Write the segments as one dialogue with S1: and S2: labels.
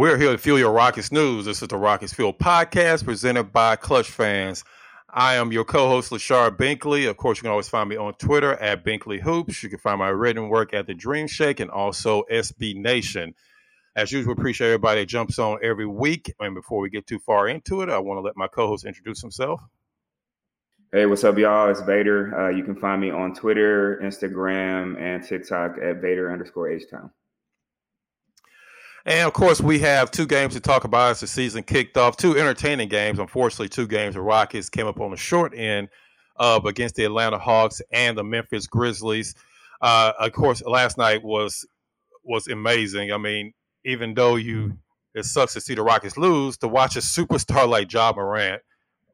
S1: We're here to fuel your Rockets news. This is the Rockets Fuel podcast presented by Clutch Fans. I am your co-host Lachard Binkley. Of course, you can always find me on Twitter at Binkley Hoops. You can find my written work at the Dream Shake and also SB Nation. As usual, appreciate everybody that jumps on every week. And before we get too far into it, I want to let my co-host introduce himself.
S2: Hey, what's up, y'all? It's Vator. Uh, you can find me on Twitter, Instagram, and TikTok at Vator underscore H Town.
S1: And of course, we have two games to talk about as the season kicked off. Two entertaining games. Unfortunately, two games the Rockets came up on the short end of against the Atlanta Hawks and the Memphis Grizzlies. Uh, of course, last night was was amazing. I mean, even though you it sucks to see the Rockets lose, to watch a superstar like Ja Morant,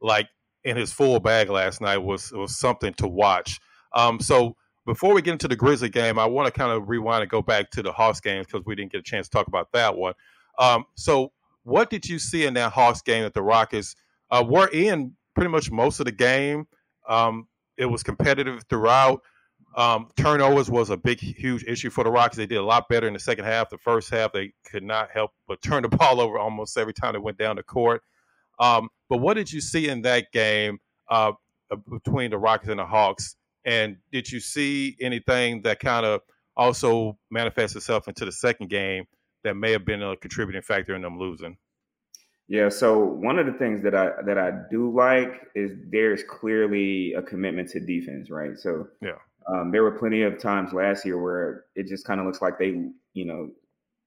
S1: like in his full bag last night, was was something to watch. Um, so before we get into the Grizzly game, I want to kind of rewind and go back to the Hawks games because we didn't get a chance to talk about that one. Um, so, what did you see in that Hawks game that the Rockets uh, were in pretty much most of the game? Um, it was competitive throughout. Um, turnovers was a big, huge issue for the Rockets. They did a lot better in the second half. The first half, they could not help but turn the ball over almost every time they went down the court. Um, but what did you see in that game uh, between the Rockets and the Hawks? And did you see anything that kind of also manifests itself into the second game that may have been a contributing factor in them losing?
S2: Yeah, so one of the things that I that I do like is there's clearly a commitment to defense, right? So
S1: yeah,
S2: um, there were plenty of times last year where it just kind of looks like they, you know,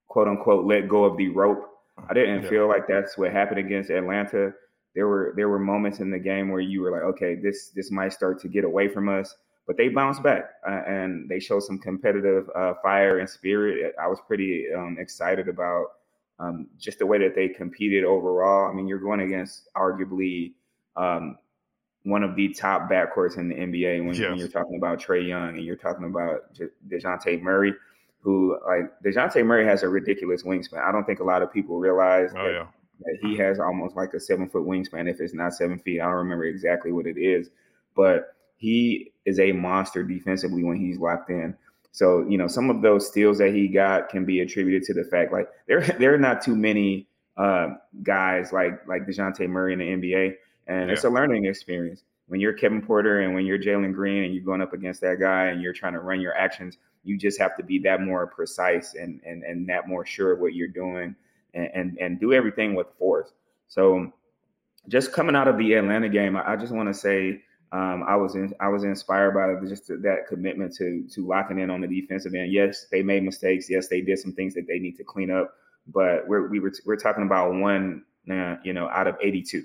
S2: quote unquote, let go of the rope. I didn't
S1: Yeah.
S2: feel like that's what happened against Atlanta. There were there were moments in the game where you were like, okay, this this might start to get away from us, but they bounced back uh, and they showed some competitive uh, fire and spirit. I was pretty um, excited about um, just the way that they competed overall. I mean, you're going against arguably um, one of the top backcourts in the NBA when,
S1: Yes.
S2: when you're talking about Trae Young and you're talking about Dejounte Murray, who like Dejounte Murray has a ridiculous wingspan. I don't think a lot of people realize
S1: Oh
S2: that,
S1: yeah,
S2: that he has almost like a seven foot wingspan. If it's not seven feet, I don't remember exactly what it is, but he is a monster defensively when he's locked in. So you know, some of those steals that he got can be attributed to the fact like there there are not too many uh, guys like like Dejounte Murray in the NBA, and it's a learning experience. When you're Kevin Porter and when you're Jalen Green and you're going up against that guy and you're trying to run your actions, you just have to be that more precise and and and that more sure of what you're doing and and, and do everything with force. So just coming out of the Atlanta game, I, I just want to say um, I was in, I was inspired by just that commitment to to locking in on the defensive end. Yes, they made mistakes. Yes, they did some things that they need to clean up. But we're we were we're talking about one, uh, you know, out of 82,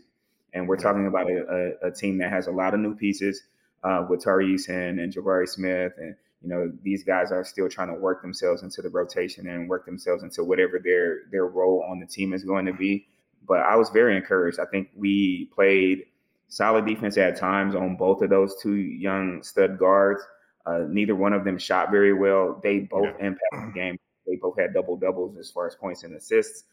S2: and we're talking about a, a, a team that has a lot of new pieces uh, with Tari and and Jabari Smith, and you know these guys are still trying to work themselves into the rotation and work themselves into whatever their their role on the team is going to be. But I was very encouraged. I think we played solid defense at times on both of those two young stud guards. Uh, neither one of them shot very well. They both impacted the game. They both had double doubles as far as points and assists,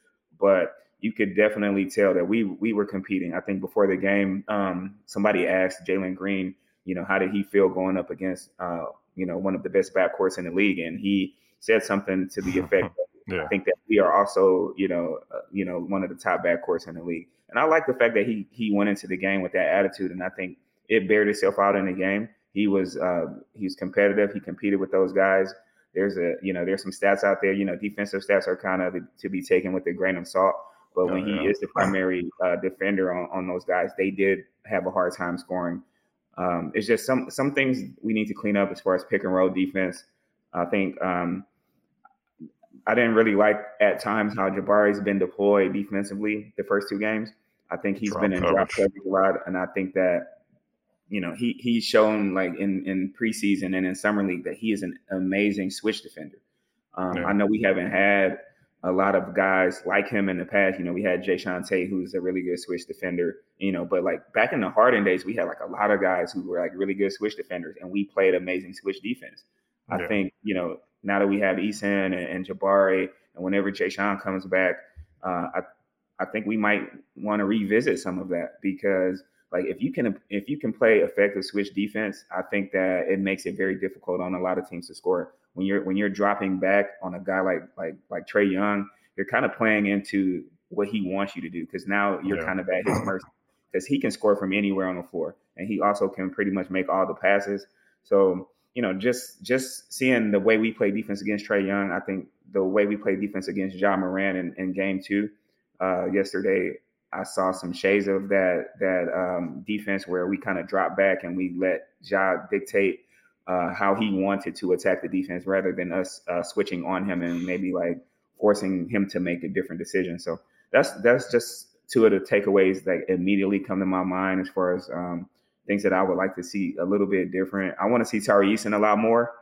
S2: but you could definitely tell that we we were competing. I think before the game, um, somebody asked Jalen Green, you know, how did he feel going up against, uh, you know, one of the best backcourts in the league, and he said something to the effect.
S1: Yeah.
S2: I think that we are also, you know, uh, you know, one of the top backcourts in the league. And I like the fact that he he went into the game with that attitude, and I think it bared itself out in the game. He was uh, he was competitive. He competed with those guys. there's a you know there's some stats out there. You know, defensive stats are kind of to be taken with a grain of salt. But when oh, yeah. he is the primary uh, defender on, on those guys, they did have a hard time scoring. Um, it's just some some things we need to clean up as far as pick and roll defense. I think um, I didn't really like at times how Jabari's been deployed defensively the first two games. I think he's drop been in drop coverage a lot, and I think that you know he he's shown like in in preseason and in summer league that he is an amazing switch defender. Um, yeah. I know we haven't had a lot of guys like him in the past. You know, we had Jay Tate, who's a really good switch defender. You know, but like back in the Harden days, we had like a lot of guys who were like really good switch defenders, and we played amazing switch defense. I yeah. think you know now that we have Eason and, and Jabari, and whenever Jae'Sean comes back, uh, I I think we might want to revisit some of that because like if you can if you can play effective switch defense, I think that it makes it very difficult on a lot of teams to score. When you're when you're dropping back on a guy like like like Trae Young, you're kind of playing into what he wants you to do because now you're yeah. kind of at his mercy because he can score from anywhere on the floor and he also can pretty much make all the passes. So you know, just just seeing the way we play defense against Trae Young, I think the way we play defense against Ja Morant in, in game two uh, yesterday, I saw some shades of that that um, defense where we kind of dropped back and we let Ja dictate uh, how he wanted to attack the defense rather than us uh, switching on him and maybe like forcing him to make a different decision. So that's that's just two of the takeaways that immediately come to my mind as far as um, things that I would like to see a little bit different. I want to see Tari Eason a lot more.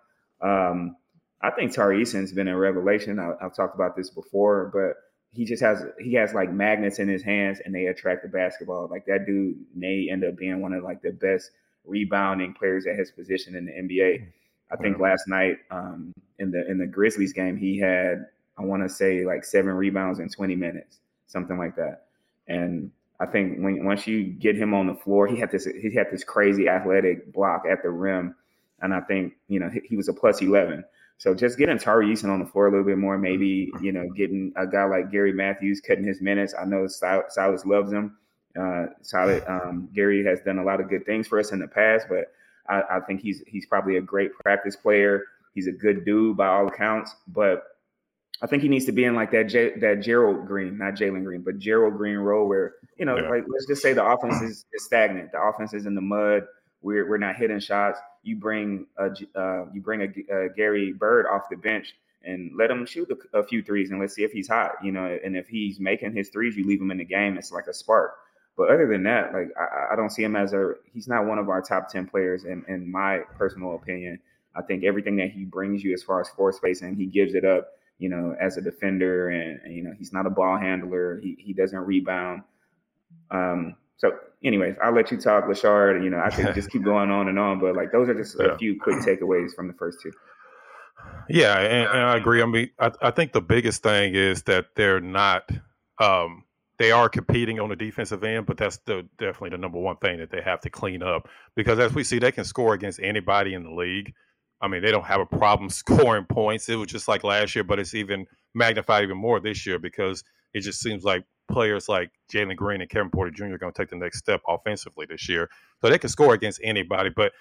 S2: Um, I think Tari Eason's been a revelation. I, I've talked about this before, but he just has he has like magnets in his hands and they attract the basketball. Like that dude may end up being one of like the best rebounding players at his position in the NBA. I think last night um, in the in the Grizzlies game he had I want to say like seven rebounds in 20 minutes, something like that. And I think when once you get him on the floor, he had this he had this crazy athletic block at the rim, and I think you know he, he was a plus eleven. So just getting Tari Eason on the floor a little bit more, maybe you know getting a guy like Gary Matthews cutting his minutes. I know Silas loves him. Uh, Silas, um, Gary has done a lot of good things for us in the past, but I, I think he's he's probably a great practice player. He's a good dude by all accounts, but I think he needs to be in like that J- that Gerald Green, not Jalen Green, but Gerald Green role where you know, yeah. like let's just say the offense is, is, stagnant. The offense is in the mud. We're we're not hitting shots. You bring a uh, you bring a, a, Gary Bird off the bench and let him shoot a, a, few threes and let's see if he's hot. You know, and if he's making his threes, you leave him in the game. It's like a spark. But other than that, like I, I don't see him as a he's not one of our top ten players in, in my personal opinion. I think everything that he brings you as far as floor spacing, he gives it up you know, as a defender, and, and, you know, he's not a ball handler. He he doesn't rebound. Um, so, anyways, I'll let you talk, Lachard. You know, I could just keep going on and on, but like those are just yeah. a few quick takeaways from the first two.
S1: Yeah, and, and I agree. I mean, I, I, think the biggest thing is that they're not. Um, they are competing on the defensive end, but that's the, definitely the number one thing that they have to clean up because, as we see, they can score against anybody in the league. I mean, they don't have a problem scoring points. It was just like last year, but it's even magnified even more this year because it just seems like players like Jalen Green and Kevin Porter Jr. are going to take the next step offensively this year. So they can score against anybody. But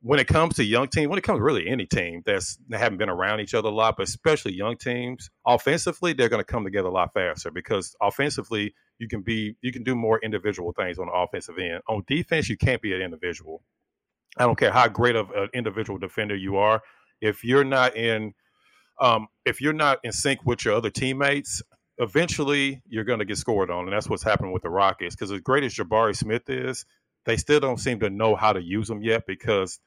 S1: when it comes to young teams, when it comes to really any team that's that haven't been around each other a lot, but especially young teams, offensively they're going to come together a lot faster because offensively you can be you can do more individual things on the offensive end. On defense, you can't be an individual. I don't care how great of an individual defender you are. If you're not in, um, if you're not in sync with your other teammates, eventually you're going to get scored on, and that's what's happening with the Rockets. Because as great as Jabari Smith is, they still don't seem to know how to use him yet because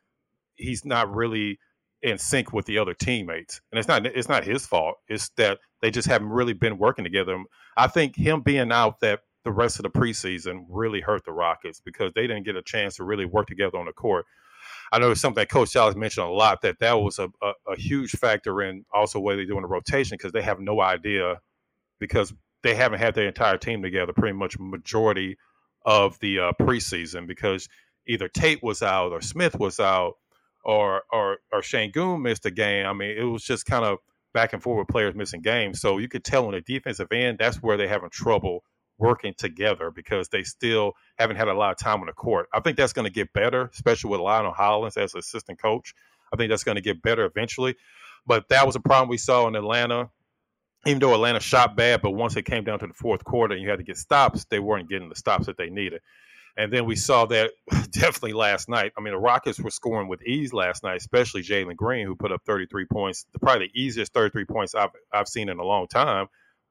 S1: he's not really in sync with the other teammates. And it's not it's not his fault. It's that they just haven't really been working together. I think him being out that the rest of the preseason really hurt the Rockets because they didn't get a chance to really work together on the court. I know it's something that Coach Silas mentioned a lot that that was a, a, a huge factor in also what they do in the rotation because they have no idea because they haven't had their entire team together pretty much majority of the uh, preseason because either Tate was out or Smith was out or or or Sengun missed a game. I mean, it was just kind of back and forth with players missing games. So you could tell on the defensive end that's where they're having trouble working together because they still haven't had a lot of time on the court. I think that's going to get better, especially with Lionel Hollins as assistant coach. I think that's going to get better eventually. But that was a problem we saw in Atlanta. Even though Atlanta shot bad, but once it came down to the fourth quarter and you had to get stops, they weren't getting the stops that they needed. And then we saw that definitely last night. I mean, the Rockets were scoring with ease last night, especially Jalen Green, who put up 33 points, probably the easiest 33 points I've, I've seen in a long time.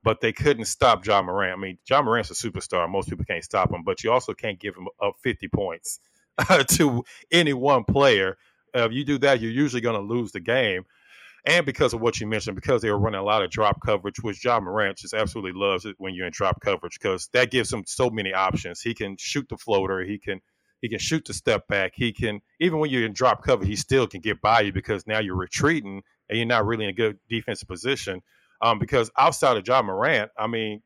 S1: But they couldn't stop Ja Morant. I mean, Ja Morant's a superstar. Most people can't stop him, but you also can't give him up 50 points to any one player. Uh, if you do that, you're usually going to lose the game and because of what you mentioned, because they were running a lot of drop coverage, which Ja Morant just absolutely loves it when you're in drop coverage because that gives him so many options. He can shoot the floater, he can he can shoot the step back, he can even when you're in drop cover, he still can get by you because now you're retreating and you're not really in a good defensive position. Um, because outside of Ja Morant, I mean,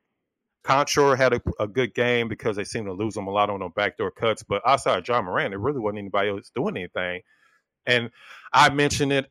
S1: Konchar had a, a, good game because they seem to lose him a lot on them backdoor cuts, but outside of Ja Morant, there really wasn't anybody else doing anything. And I mentioned it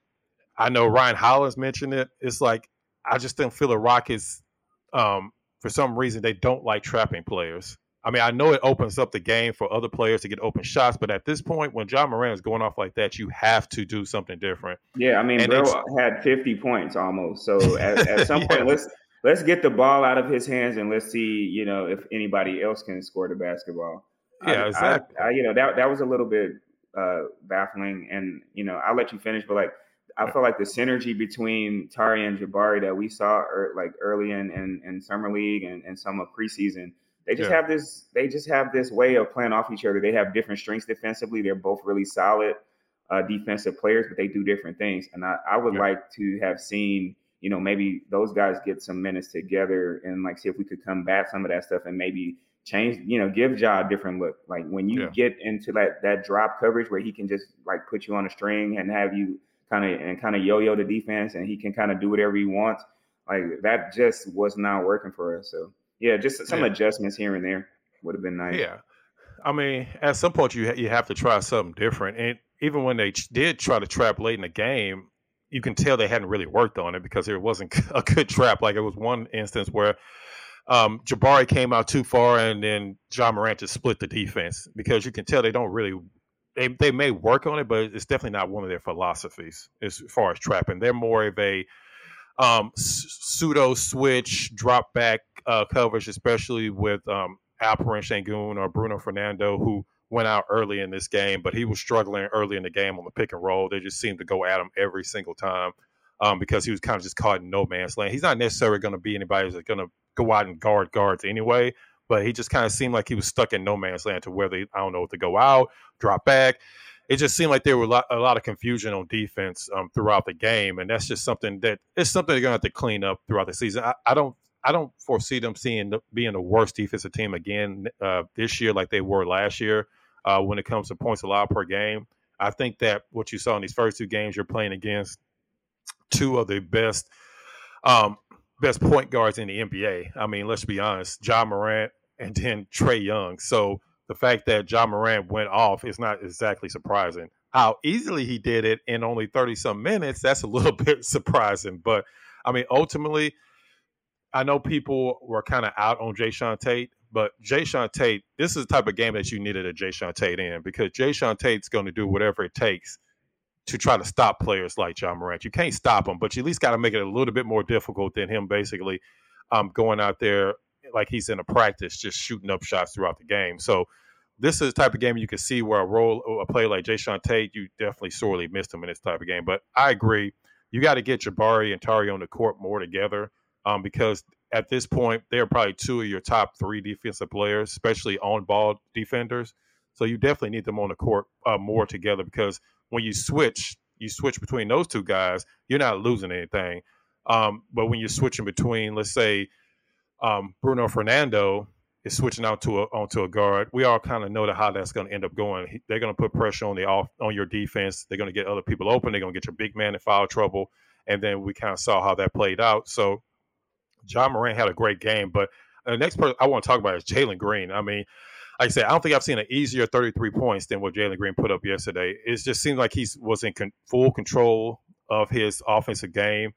S1: I know Ryan Hollins mentioned it. It's like I just don't feel the Rockets, um, for some reason, they don't like trapping players. I mean, I know it opens up the game for other players to get open shots, but at this point, when Ja Morant is going off like that, you have to do something different.
S2: Yeah, I mean, and bro had 50 points almost. So at, at some yeah. point, let's let's get the ball out of his hands and let's see, you know, if anybody else can score the basketball.
S1: Yeah,
S2: I,
S1: exactly.
S2: I, I, you know, that that was a little bit uh, baffling, and you know, I'll let you finish, but like I feel like the synergy between Tari and Jabari that we saw er, like early in, in, in summer league and, and some of preseason, they just yeah. have this they just have this way of playing off each other. They have different strengths defensively. They're both really solid uh, defensive players, but they do different things. And I, I would yeah. like to have seen, you know, maybe those guys get some minutes together and like see if we could combat some of that stuff and maybe change, you know, give Ja a different look. Like when you yeah. get into that that drop coverage where he can just like put you on a string and have you kind of and kind of yo-yo the defense, and he can kind of do whatever he wants. Like that just was not working for us. So yeah, just some yeah. adjustments here and there would have been nice.
S1: Yeah, I mean, at some point you you have to try something different, and even when they did try to trap late in the game, you can tell they hadn't really worked on it because it wasn't a good trap. Like it was one instance where um, Jabari came out too far, and then Ja Morant just split the defense because you can tell they don't really they they may work on it, but it's definitely not one of their philosophies as far as trapping. They're more of a um, pseudo switch drop back uh, coverage, especially with um, Alperen Sengun or Bruno Fernando, who went out early in this game, but he was struggling early in the game on the pick and roll. They just seemed to go at him every single time um, because he was kind of just caught in no man's land. He's not necessarily going to be anybody that's going to go out and guard guards anyway, but he just kind of seemed like he was stuck in no man's land to where they I don't know to go out, drop back. It just seemed like there were a lot, a lot of confusion on defense um, throughout the game, and that's just something that it's something they're gonna have to clean up throughout the season. I, I don't I don't foresee them seeing being the worst defensive team again uh, this year like they were last year uh, when it comes to points allowed per game. I think that what you saw in these first two games, you're playing against two of the best um, best point guards in the NBA. I mean, let's be honest, Ja Morant and then Trae Young. So the fact that Ja Morant went off is not exactly surprising. How easily he did it in only 30 some minutes, that's a little bit surprising. But I mean, ultimately, I know people were kind of out on Jae'Sean Tate, but Jae'Sean Tate, this is the type of game that you needed a Jae'Sean Tate in because Jae'Sean Tate's going to do whatever it takes to try to stop players like Ja Morant. You can't stop him, but you at least got to make it a little bit more difficult than him basically um, going out there like he's in a practice, just shooting up shots throughout the game. So this is the type of game you can see where a role a player like Jae'Sean Tate, you definitely sorely missed him in this type of game. But I agree, you got to get Jabari and Tari on the court more together um, because at this point they're probably two of your top three defensive players, especially on ball defenders. So you definitely need them on the court uh, more together because when you switch, you switch between those two guys, you're not losing anything. Um, but when you're switching between, let's say, um, Bruno Fernando is switching out to a onto a guard, we all kind of know that how that's going to end up going. They're going to put pressure on the off on your defense. They're going to get other people open. They're going to get your big man in foul trouble, and then we kind of saw how that played out. So, Ja Morant had a great game, but the next person I want to talk about is Jalen Green. I mean, like I said, I don't think I've seen an easier 33 points than what Jalen Green put up yesterday. It just seemed like he was in con- full control of his offensive game.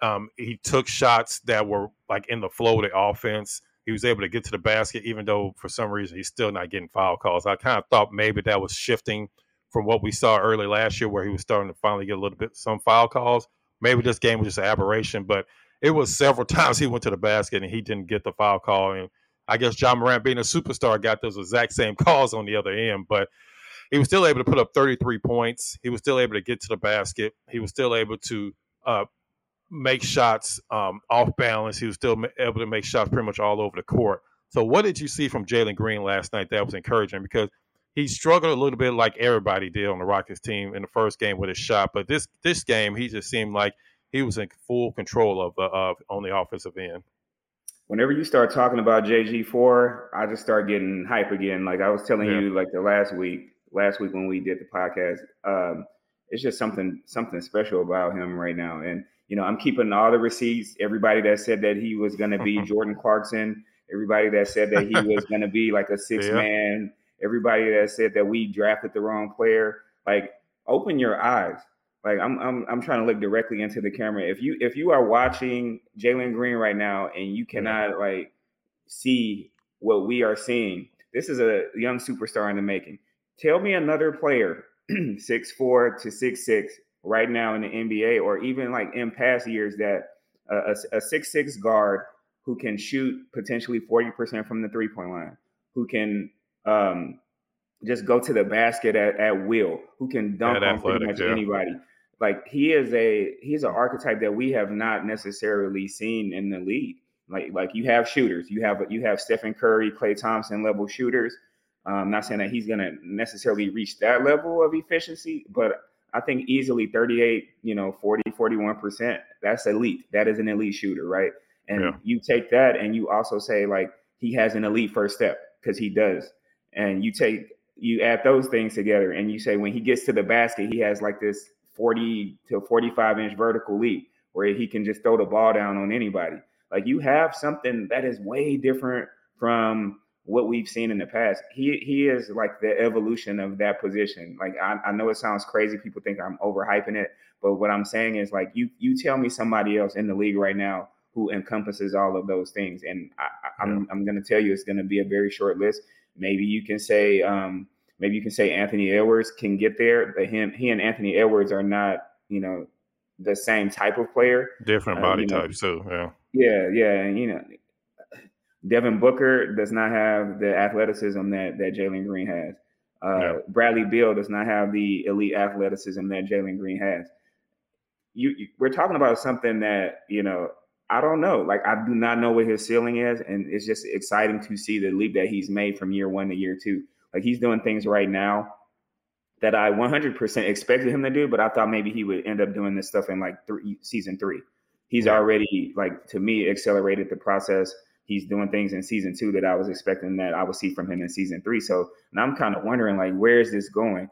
S1: Um, he took shots that were like in the flow of the offense. He was able to get to the basket, even though for some reason he's still not getting foul calls. I kind of thought maybe that was shifting from what we saw early last year, where he was starting to finally get a little bit some foul calls. maybe this game was just an aberration, but it was several times he went to the basket and he didn't get the foul call. And I guess Ja Morant, being a superstar, got those exact same calls on the other end. But he was still able to put up 33 points. He was still able to get to the basket. He was still able to uh, make shots um, off balance. He was still able to make shots pretty much all over the court. So, what did you see from Jalen Green last night that was encouraging? Because he struggled a little bit like everybody did on the Rockets team in the first game with his shot, but this this game he just seemed like he was in full control of, uh, of on the offensive end.
S2: Whenever you start talking about JG4, I just start getting hype again. Like I was telling yeah. you, like the last week, last week when we did the podcast, um, it's just something something special about him right now. And you know, I'm keeping all the receipts. Everybody that said that he was going to be Jordan Clarkson, everybody that said that he was going to be like a six yeah. man, everybody that said that we drafted the wrong player. Like, open your eyes. Like, I'm I'm I'm trying to look directly into the camera. If you if you are watching Jalen Green right now and you cannot like see what we are seeing, this is a young superstar in the making. Tell me another player, six four to six six, right now in the NBA or even like in past years that a, a six six guard who can shoot potentially 40% from the three point line, who can um, just go to the basket at, at will, who can dunk on pretty much yeah. anybody. Like he is a he's an archetype that we have not necessarily seen in the league. Like like you have shooters, you have you have Stephen Curry, Klay Thompson level shooters. I'm um, not saying that he's going to necessarily reach that level of efficiency, but I think easily 38, you know, 40, 41%. That's elite. That is an elite shooter, right? And yeah. you take that and you also say, like, he has an elite first step because he does. And you take, you add those things together and you say, when he gets to the basket, he has like this 40 to 45 inch vertical leap where he can just throw the ball down on anybody. Like, you have something that is way different from what we've seen in the past. He he is like the evolution of that position. Like I, I know it sounds crazy. People think I'm overhyping it, but what I'm saying is like you you tell me somebody else in the league right now who encompasses all of those things, and I, am I'm, I'm going to tell you it's going to be a very short list. Maybe you can say um, maybe you can say Anthony Edwards can get there, but him he and Anthony Edwards are not you know the same type of player.
S1: Different uh, body know, types too. Yeah.
S2: Yeah, yeah, and you know Devin Booker does not have the athleticism that that Jalen Green has. Uh, no. Bradley Beal does not have the elite athleticism that Jalen Green has. You, you, we're talking about something that you know. I don't know. Like I do not know what his ceiling is, and it's just exciting to see the leap that he's made from year one to year two. Like he's doing things right now that I 100% expected him to do, but I thought maybe he would end up doing this stuff in like three, season three. He's already like to me accelerated the process he's doing things in season two that I was expecting that I would see from him in season three. So now I'm kind of wondering like, where is this going?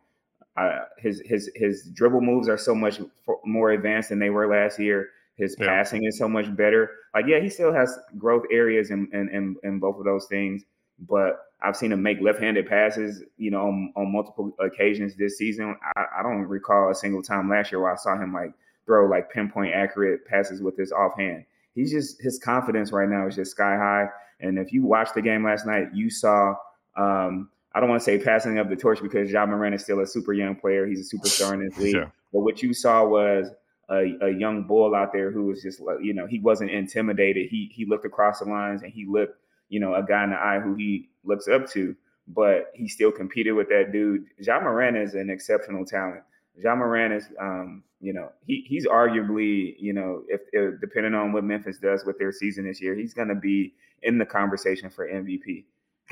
S2: Uh, his his his dribble moves are so much more advanced than they were last year. His yeah. passing is so much better. Like, yeah, he still has growth areas in, in, in, in both of those things, but I've seen him make left-handed passes, you know, on, on multiple occasions this season. I, I, don't recall a single time last year where I saw him like throw like pinpoint accurate passes with his offhand he's just his confidence right now is just sky high. And if you watched the game last night, you saw um, I don't want to say passing up the torch because Ja Morant is still a super young player. He's a superstar in this league. Sure. But what you saw was a, a, young bull out there who was just you know he wasn't intimidated. He he looked across the lines and he looked you know a guy in the eye who he looks up to. But he still competed with that dude. Ja Morant is an exceptional talent. Ja Morant is um, you know, he he's arguably, you know, if, if, depending on what Memphis does with their season this year, he's going to be in the conversation for MVP.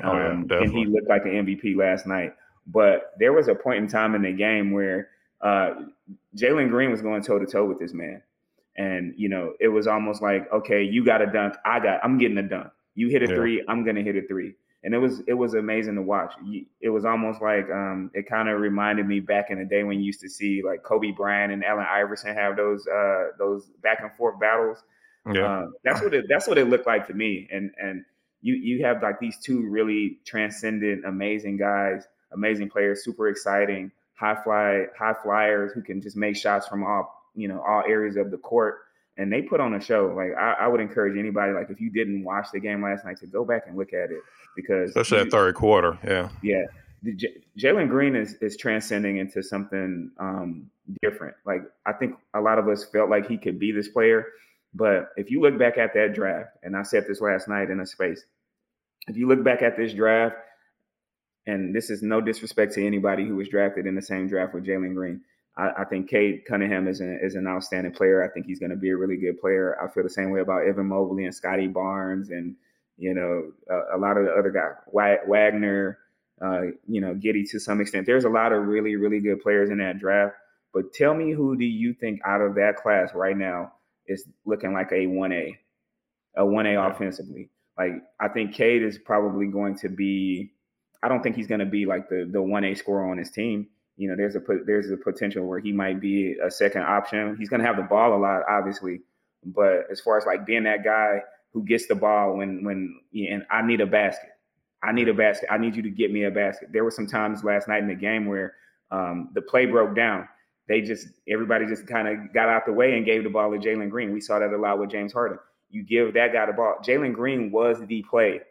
S1: Oh, yeah,
S2: um, and he looked like an MVP last night. But there was a point in time in the game where uh, Jalen Green was going toe to toe with this man, and you know, it was almost like, okay, you got a dunk, I got, I'm getting a dunk. You hit a yeah. three, I'm gonna hit a three and it was it was amazing to watch. It was almost like um, it kind of reminded me back in the day when you used to see like Kobe Bryant and Allen Iverson have those uh, those back and forth battles. Yeah, uh, that's what it that's what it looked like to me. And and you you have like these two really transcendent, amazing guys, amazing players, super exciting, high fly high flyers who can just make shots from all you know all areas of the court. and they put on a show. Like I, I, would encourage anybody, like if you didn't watch the game last night, to go back and look at it because
S1: especially that third quarter, yeah,
S2: yeah. J- Jalen Green is is transcending into something um, different. Like I think a lot of us felt like he could be this player, but if you look back at that draft, and I said this last night in a space, if you look back at this draft, and this is no disrespect to anybody who was drafted in the same draft with Jalen Green. I, I, think Cade Cunningham is an, is an outstanding player. I think he's going to be a really good player. I feel the same way about Evan Mobley and Scottie Barnes and, you know, a, a lot of the other guys, Wagner, uh, you know, Giddey to some extent. There's a lot of really, really good players in that draft. But tell me who do you think out of that class right now is looking like a 1A, a 1A offensively? Like, I think Cade is probably going to be, I don't think he's going to be like the, the 1A scorer on his team you know, there's a there's a potential where he might be a second option. He's going to have the ball a lot, obviously, but as far as like being that guy who gets the ball when when and I need a basket, I need a basket. I need you to get me a basket. There were some times last night in the game where um, the play broke down. They just everybody just kind of got out the way and gave the ball to Jalen Green. We saw that a lot with James Harden. You give that guy the ball. Jalen Green was the play.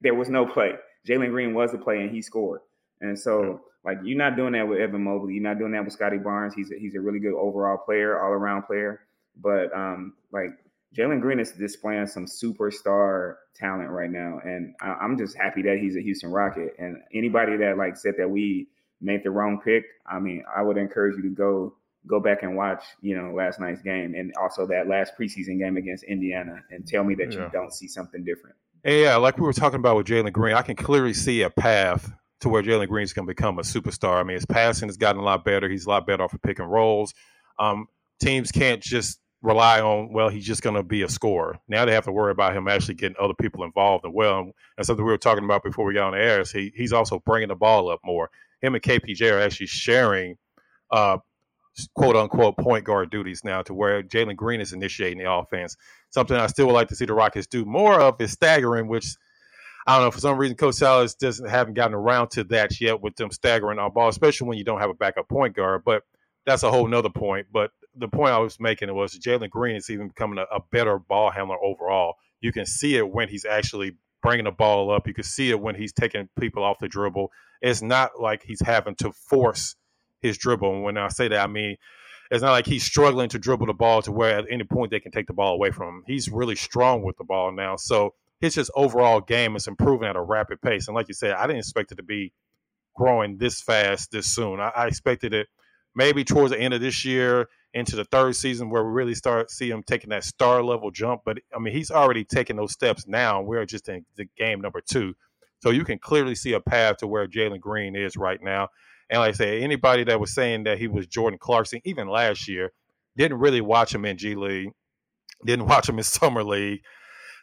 S2: There was no play. Jalen Green was the play, and he scored. And so like you're not doing that with Evan Mobley. You're not doing that with Scottie Barnes. He's a, he's a really good overall player, all around player. But um, like Jalen Green is displaying some superstar talent right now, and I, am just happy that he's a Houston Rocket. And anybody that like said that we made the wrong pick, I mean, I would encourage you to go go back and watch, you know, last night's game and also that last preseason game against Indiana, and tell me that yeah. you don't see something different.
S1: Yeah, like we were talking about with Jalen Green, I can clearly see a path to where Jalen Green's going to become a superstar. I mean, his passing has gotten a lot better. He's a lot better off of pick and rolls. Um, teams can't just rely on, well, he's just going to be a scorer. Now they have to worry about him actually getting other people involved and well. And something we were talking about before we got on the air is he, he's also bringing the ball up more. Him and KPJ are actually sharing uh, quote unquote point guard duties now to where Jalen Green is initiating the offense. Something I still would like to see the Rockets do more of is staggering, which – I don't know for some reason Coach Silas doesn't haven't gotten around to that yet with them staggering on ball, especially when you don't have a backup point guard. But that's a whole nother point. But the point I was making was Jalen Green is even becoming a, a, better ball handler overall. You can see it when he's actually bringing the ball up. You can see it when he's taking people off the dribble. It's not like he's having to force his dribble. And when I say that, I mean it's not like he's struggling to dribble the ball to where at any point they can take the ball away from him. He's really strong with the ball now. So his just overall game is improving at a rapid pace. And like you said, I didn't expect it to be growing this fast this soon. I, I expected it maybe towards the end of this year into the third season where we really start see him taking that star level jump. But I mean, he's already taking those steps now. We're just in the game number two. So you can clearly see a path to where Jalen Green is right now. And like I say, anybody that was saying that he was Jordan Clarkson, even last year, didn't really watch him in G League, didn't watch him in Summer League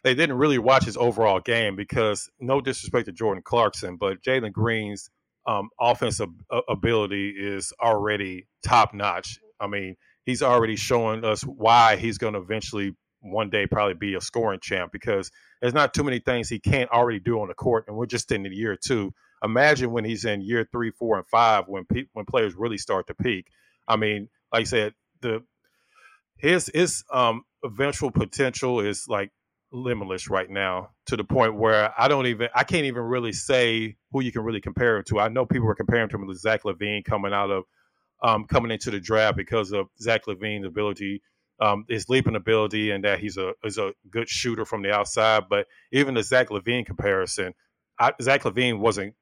S1: they didn't really watch his overall game because no disrespect to Jordan Clarkson, but Jalen Green's um, offensive ability is already top notch. I mean, he's already showing us why he's going to eventually one day probably be a scoring champ because there's not too many things he can't already do on the court, and we're just in the year two. Imagine when he's in year three, four, and five when pe- when players really start to peak. I mean, like I said, the his his um eventual potential is like limitless right now to the point where I don't even I can't even really say who you can really compare him to. I know people are comparing him to Zach LaVine coming out of um, coming into the draft because of Zach LaVine's ability, um, his leaping ability, and that he's a is a good shooter from the outside. But even the Zach LaVine comparison, I, Zach LaVine wasn't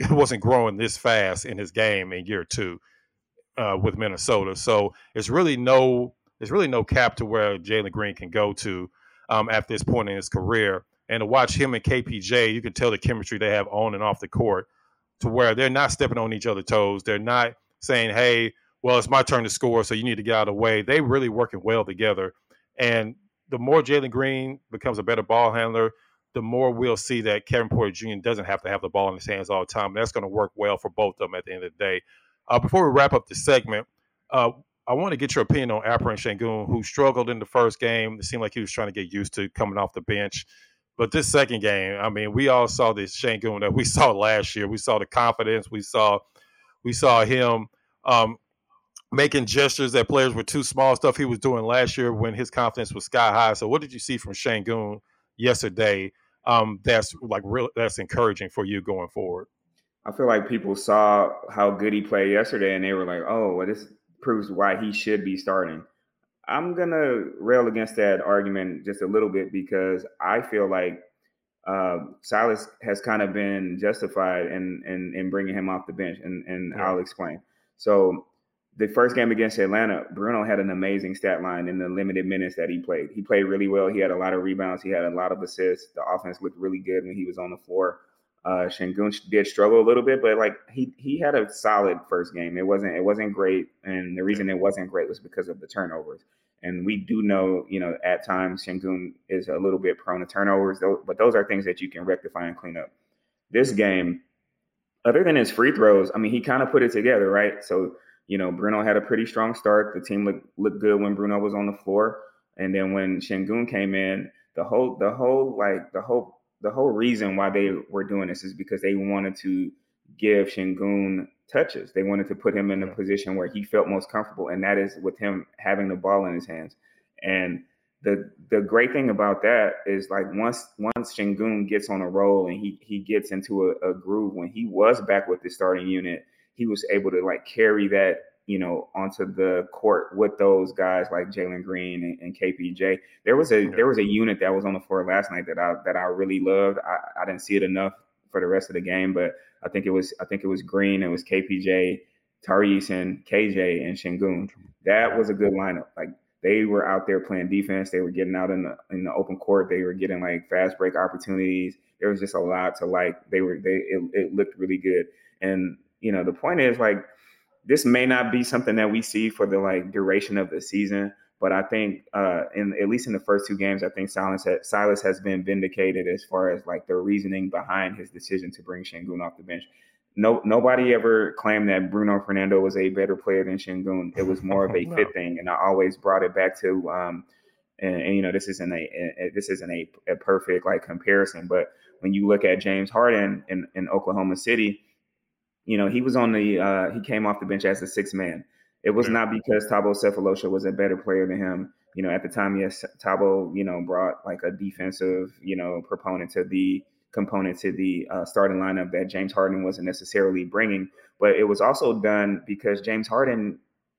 S1: wasn't growing this fast in his game in year two uh, with Minnesota. So it's really no there's really no cap to where Jalen Green can go to um, at this point in his career. And to watch him and KPJ, you can tell the chemistry they have on and off the court to where they're not stepping on each other's toes. They're not saying, hey, well, it's my turn to score, so you need to get out of the way. They really working well together. And the more Jalen Green becomes a better ball handler, the more we'll see that Kevin Porter Jr. doesn't have to have the ball in his hands all the time. That's going to work well for both of them at the end of the day. Uh, before we wrap up the segment, uh, I want to get your opinion on Alperen Sengun, who struggled in the first game. It seemed like he was trying to get used to coming off the bench. But this second game, I mean, we all saw this Sengun that we saw last year. We saw the confidence. We saw we saw him um, making gestures that players were too small, stuff he was doing last year when his confidence was sky high. So, what did you see from Sengun yesterday? Um, that's like real. That's encouraging for you going forward.
S2: I feel like people saw how good he played yesterday, and they were like, "Oh, well, this proves why he should be starting." I'm gonna rail against that argument just a little bit because I feel like uh, Silas has kind of been justified in in, in bringing him off the bench, and and yeah. I'll explain. So the first game against Atlanta, Bruno had an amazing stat line in the limited minutes that he played. He played really well. He had a lot of rebounds. He had a lot of assists. The offense looked really good when he was on the floor. Uh, Sengun did struggle a little bit, but like he he had a solid first game. It wasn't it wasn't great, and the reason it wasn't great was because of the turnovers. And we do know, you know, at times Sengun is a little bit prone to turnovers, though, but those are things that you can rectify and clean up. This game, other than his free throws, I mean, he kind of put it together, right? So, you know, Bruno had a pretty strong start. The team looked looked good when Bruno was on the floor, and then when Sengun came in, the whole the whole like the whole the whole reason why they were doing this is because they wanted to give Sengun touches. They wanted to put him in a position where he felt most comfortable, and that is with him having the ball in his hands. And the the great thing about that is like once once Sengun gets on a roll and he he gets into a, a groove when he was back with the starting unit, he was able to like carry that you know, onto the court with those guys like Jalen Green and, and, KPJ. There was a there was a unit that was on the floor last night that I that I really loved. I, I didn't see it enough for the rest of the game, but I think it was I think it was Green, it was KPJ, Tyrese, and KJ and Sengun. That was a good lineup. Like they were out there playing defense. They were getting out in the in the open court. They were getting like fast break opportunities. There was just a lot to like. They were they it, it looked really good. And you know the point is like this may not be something that we see for the like duration of the season, but I think uh, in at least in the first two games, I think Silas has, Silas has been vindicated as far as like the reasoning behind his decision to bring Sengun off the bench. No, nobody ever claimed that Bruno Fernando was a better player than Sengun. It was more of a no. fit thing, and I always brought it back to, um, and, and, you know, this isn't a, a this isn't a, a perfect like comparison, but when you look at James Harden in, in Oklahoma City you know, he was on the uh, he came off the bench as a six man. It was not because Thabo Sefolosha was a better player than him. You know, at the time, yes, Thabo, you know, brought like a defensive, you know, proponent to the component to the uh, starting lineup that James Harden wasn't necessarily bringing. But it was also done because James Harden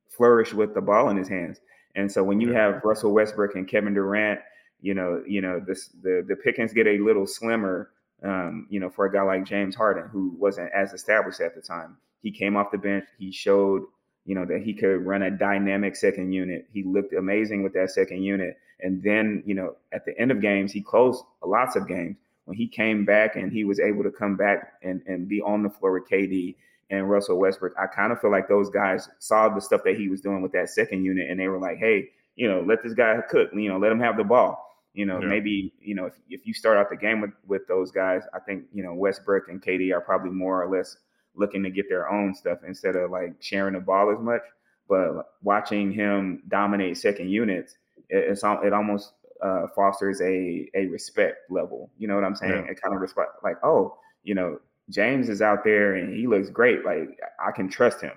S2: flourished with the ball in his hands. And so when you have Russell Westbrook and Kevin Durant, you know, you know, this the the pickings get a little slimmer um, you know, for a guy like James Harden, who wasn't as established at the time. He came off the bench. He showed, you know, that he could run a dynamic second unit. He looked amazing with that second unit. And then, you know, at the end of games, he closed lots of games. When he came back and he was able to come back and, and be on the floor with KD and Russell Westbrook, I kind of feel like those guys saw the stuff that he was doing with that second unit and they were like, hey, you know, let this guy cook, you know, let him have the ball. You know, yeah. maybe you know if, if you start out the game with with those guys, I think you know Westbrook and KD are probably more or less looking to get their own stuff instead of like sharing the ball as much. But watching him dominate second units, it, it's it almost uh, fosters a a respect level. You know what I'm saying? Yeah. It kind of respect like, oh, you know, James is out there and he looks great. Like I can trust him.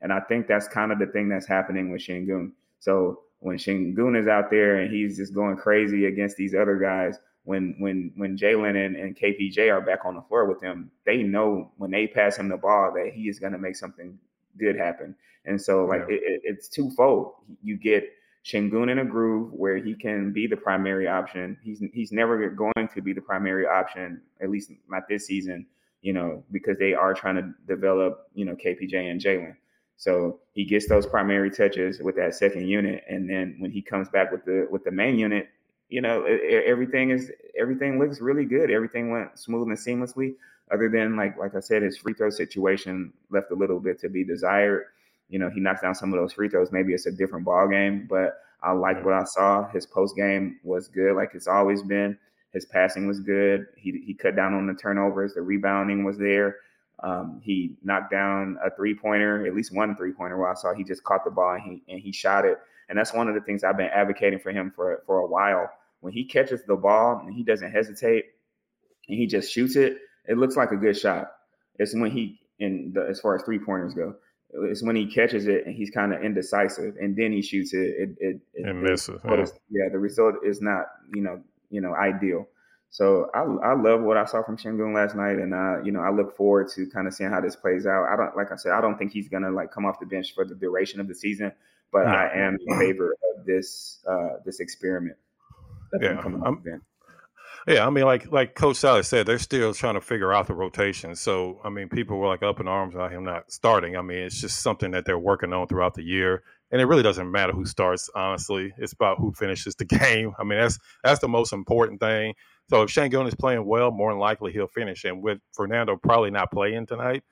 S2: And I think that's kind of the thing that's happening with Sengun. So when Sengun is out there and he's just going crazy against these other guys, when when when Jalen and, and KPJ are back on the floor with him, they know when they pass him the ball that he is going to make something good happen. And so like yeah. it, it, it's twofold. You get Sengun in a groove where he can be the primary option. He's he's never going to be the primary option, at least not this season, you know, because they are trying to develop, you know, KPJ and Jalen. So he gets those primary touches with that second unit, and then when he comes back with the with the main unit, you know everything is everything looks really good. Everything went smooth and seamlessly. Other than like like I said, his free throw situation left a little bit to be desired. You know, he knocks down some of those free throws. Maybe it's a different ball game, but I like what I saw. His post game was good, like it's always been. His passing was good. He he cut down on the turnovers. The rebounding was there. Um, he knocked down a three pointer, at least one three pointer. Where I saw he just caught the ball and he and he shot it. And that's one of the things I've been advocating for him for for a while. When he catches the ball and he doesn't hesitate and he just shoots it, it looks like a good shot. It's when he in the, as far as three pointers go. it's when he catches it and he's kind of indecisive, and then he shoots it. It it, it
S1: and misses.
S2: yeah. yeah, the result is not you know you know ideal. So I, I love what I saw from Sengun last night, and uh, you know I look forward to kind of seeing how this plays out. I don't like I said I don't think he's gonna like come off the bench for the duration of the season, but no. I am in favor of this uh, this experiment.
S1: Yeah, yeah, I mean, like like Coach Silas said, they're still trying to figure out the rotation. So, I mean, people were like up in arms about him not starting. I mean, it's just something that they're working on throughout the year, and it really doesn't matter who starts. Honestly, it's about who finishes the game. I mean, that's that's the most important thing. So, if Sengun is playing well, more than likely he'll finish. And with Fernando probably not playing tonight,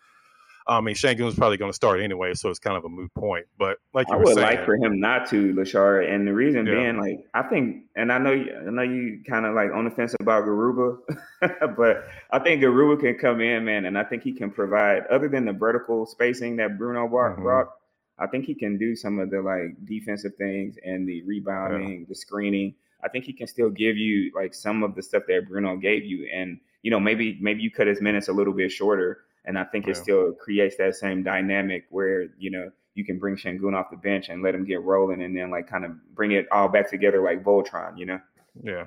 S1: I mean, Sengun's probably going to start anyway, so it's kind of a moot point. But like you
S2: I
S1: were
S2: would
S1: saying,
S2: like for him not to, Lachard, and the reason yeah. being, like, I think, and I know, you, I know you kind of like on the fence about Garuba, but I think Garuba can come in, man, and I think he can provide, other than the vertical spacing that Bruno brought, mm-hmm. I think he can do some of the like defensive things and the rebounding, yeah. the screening. I think he can still give you like some of the stuff that Bruno gave you, and you know, maybe maybe you cut his minutes a little bit shorter and I think yeah. it still creates that same dynamic where, you know, you can bring Sengun off the bench and let him get rolling and then like kind of bring it all back together like Voltron, you know?
S1: Yeah.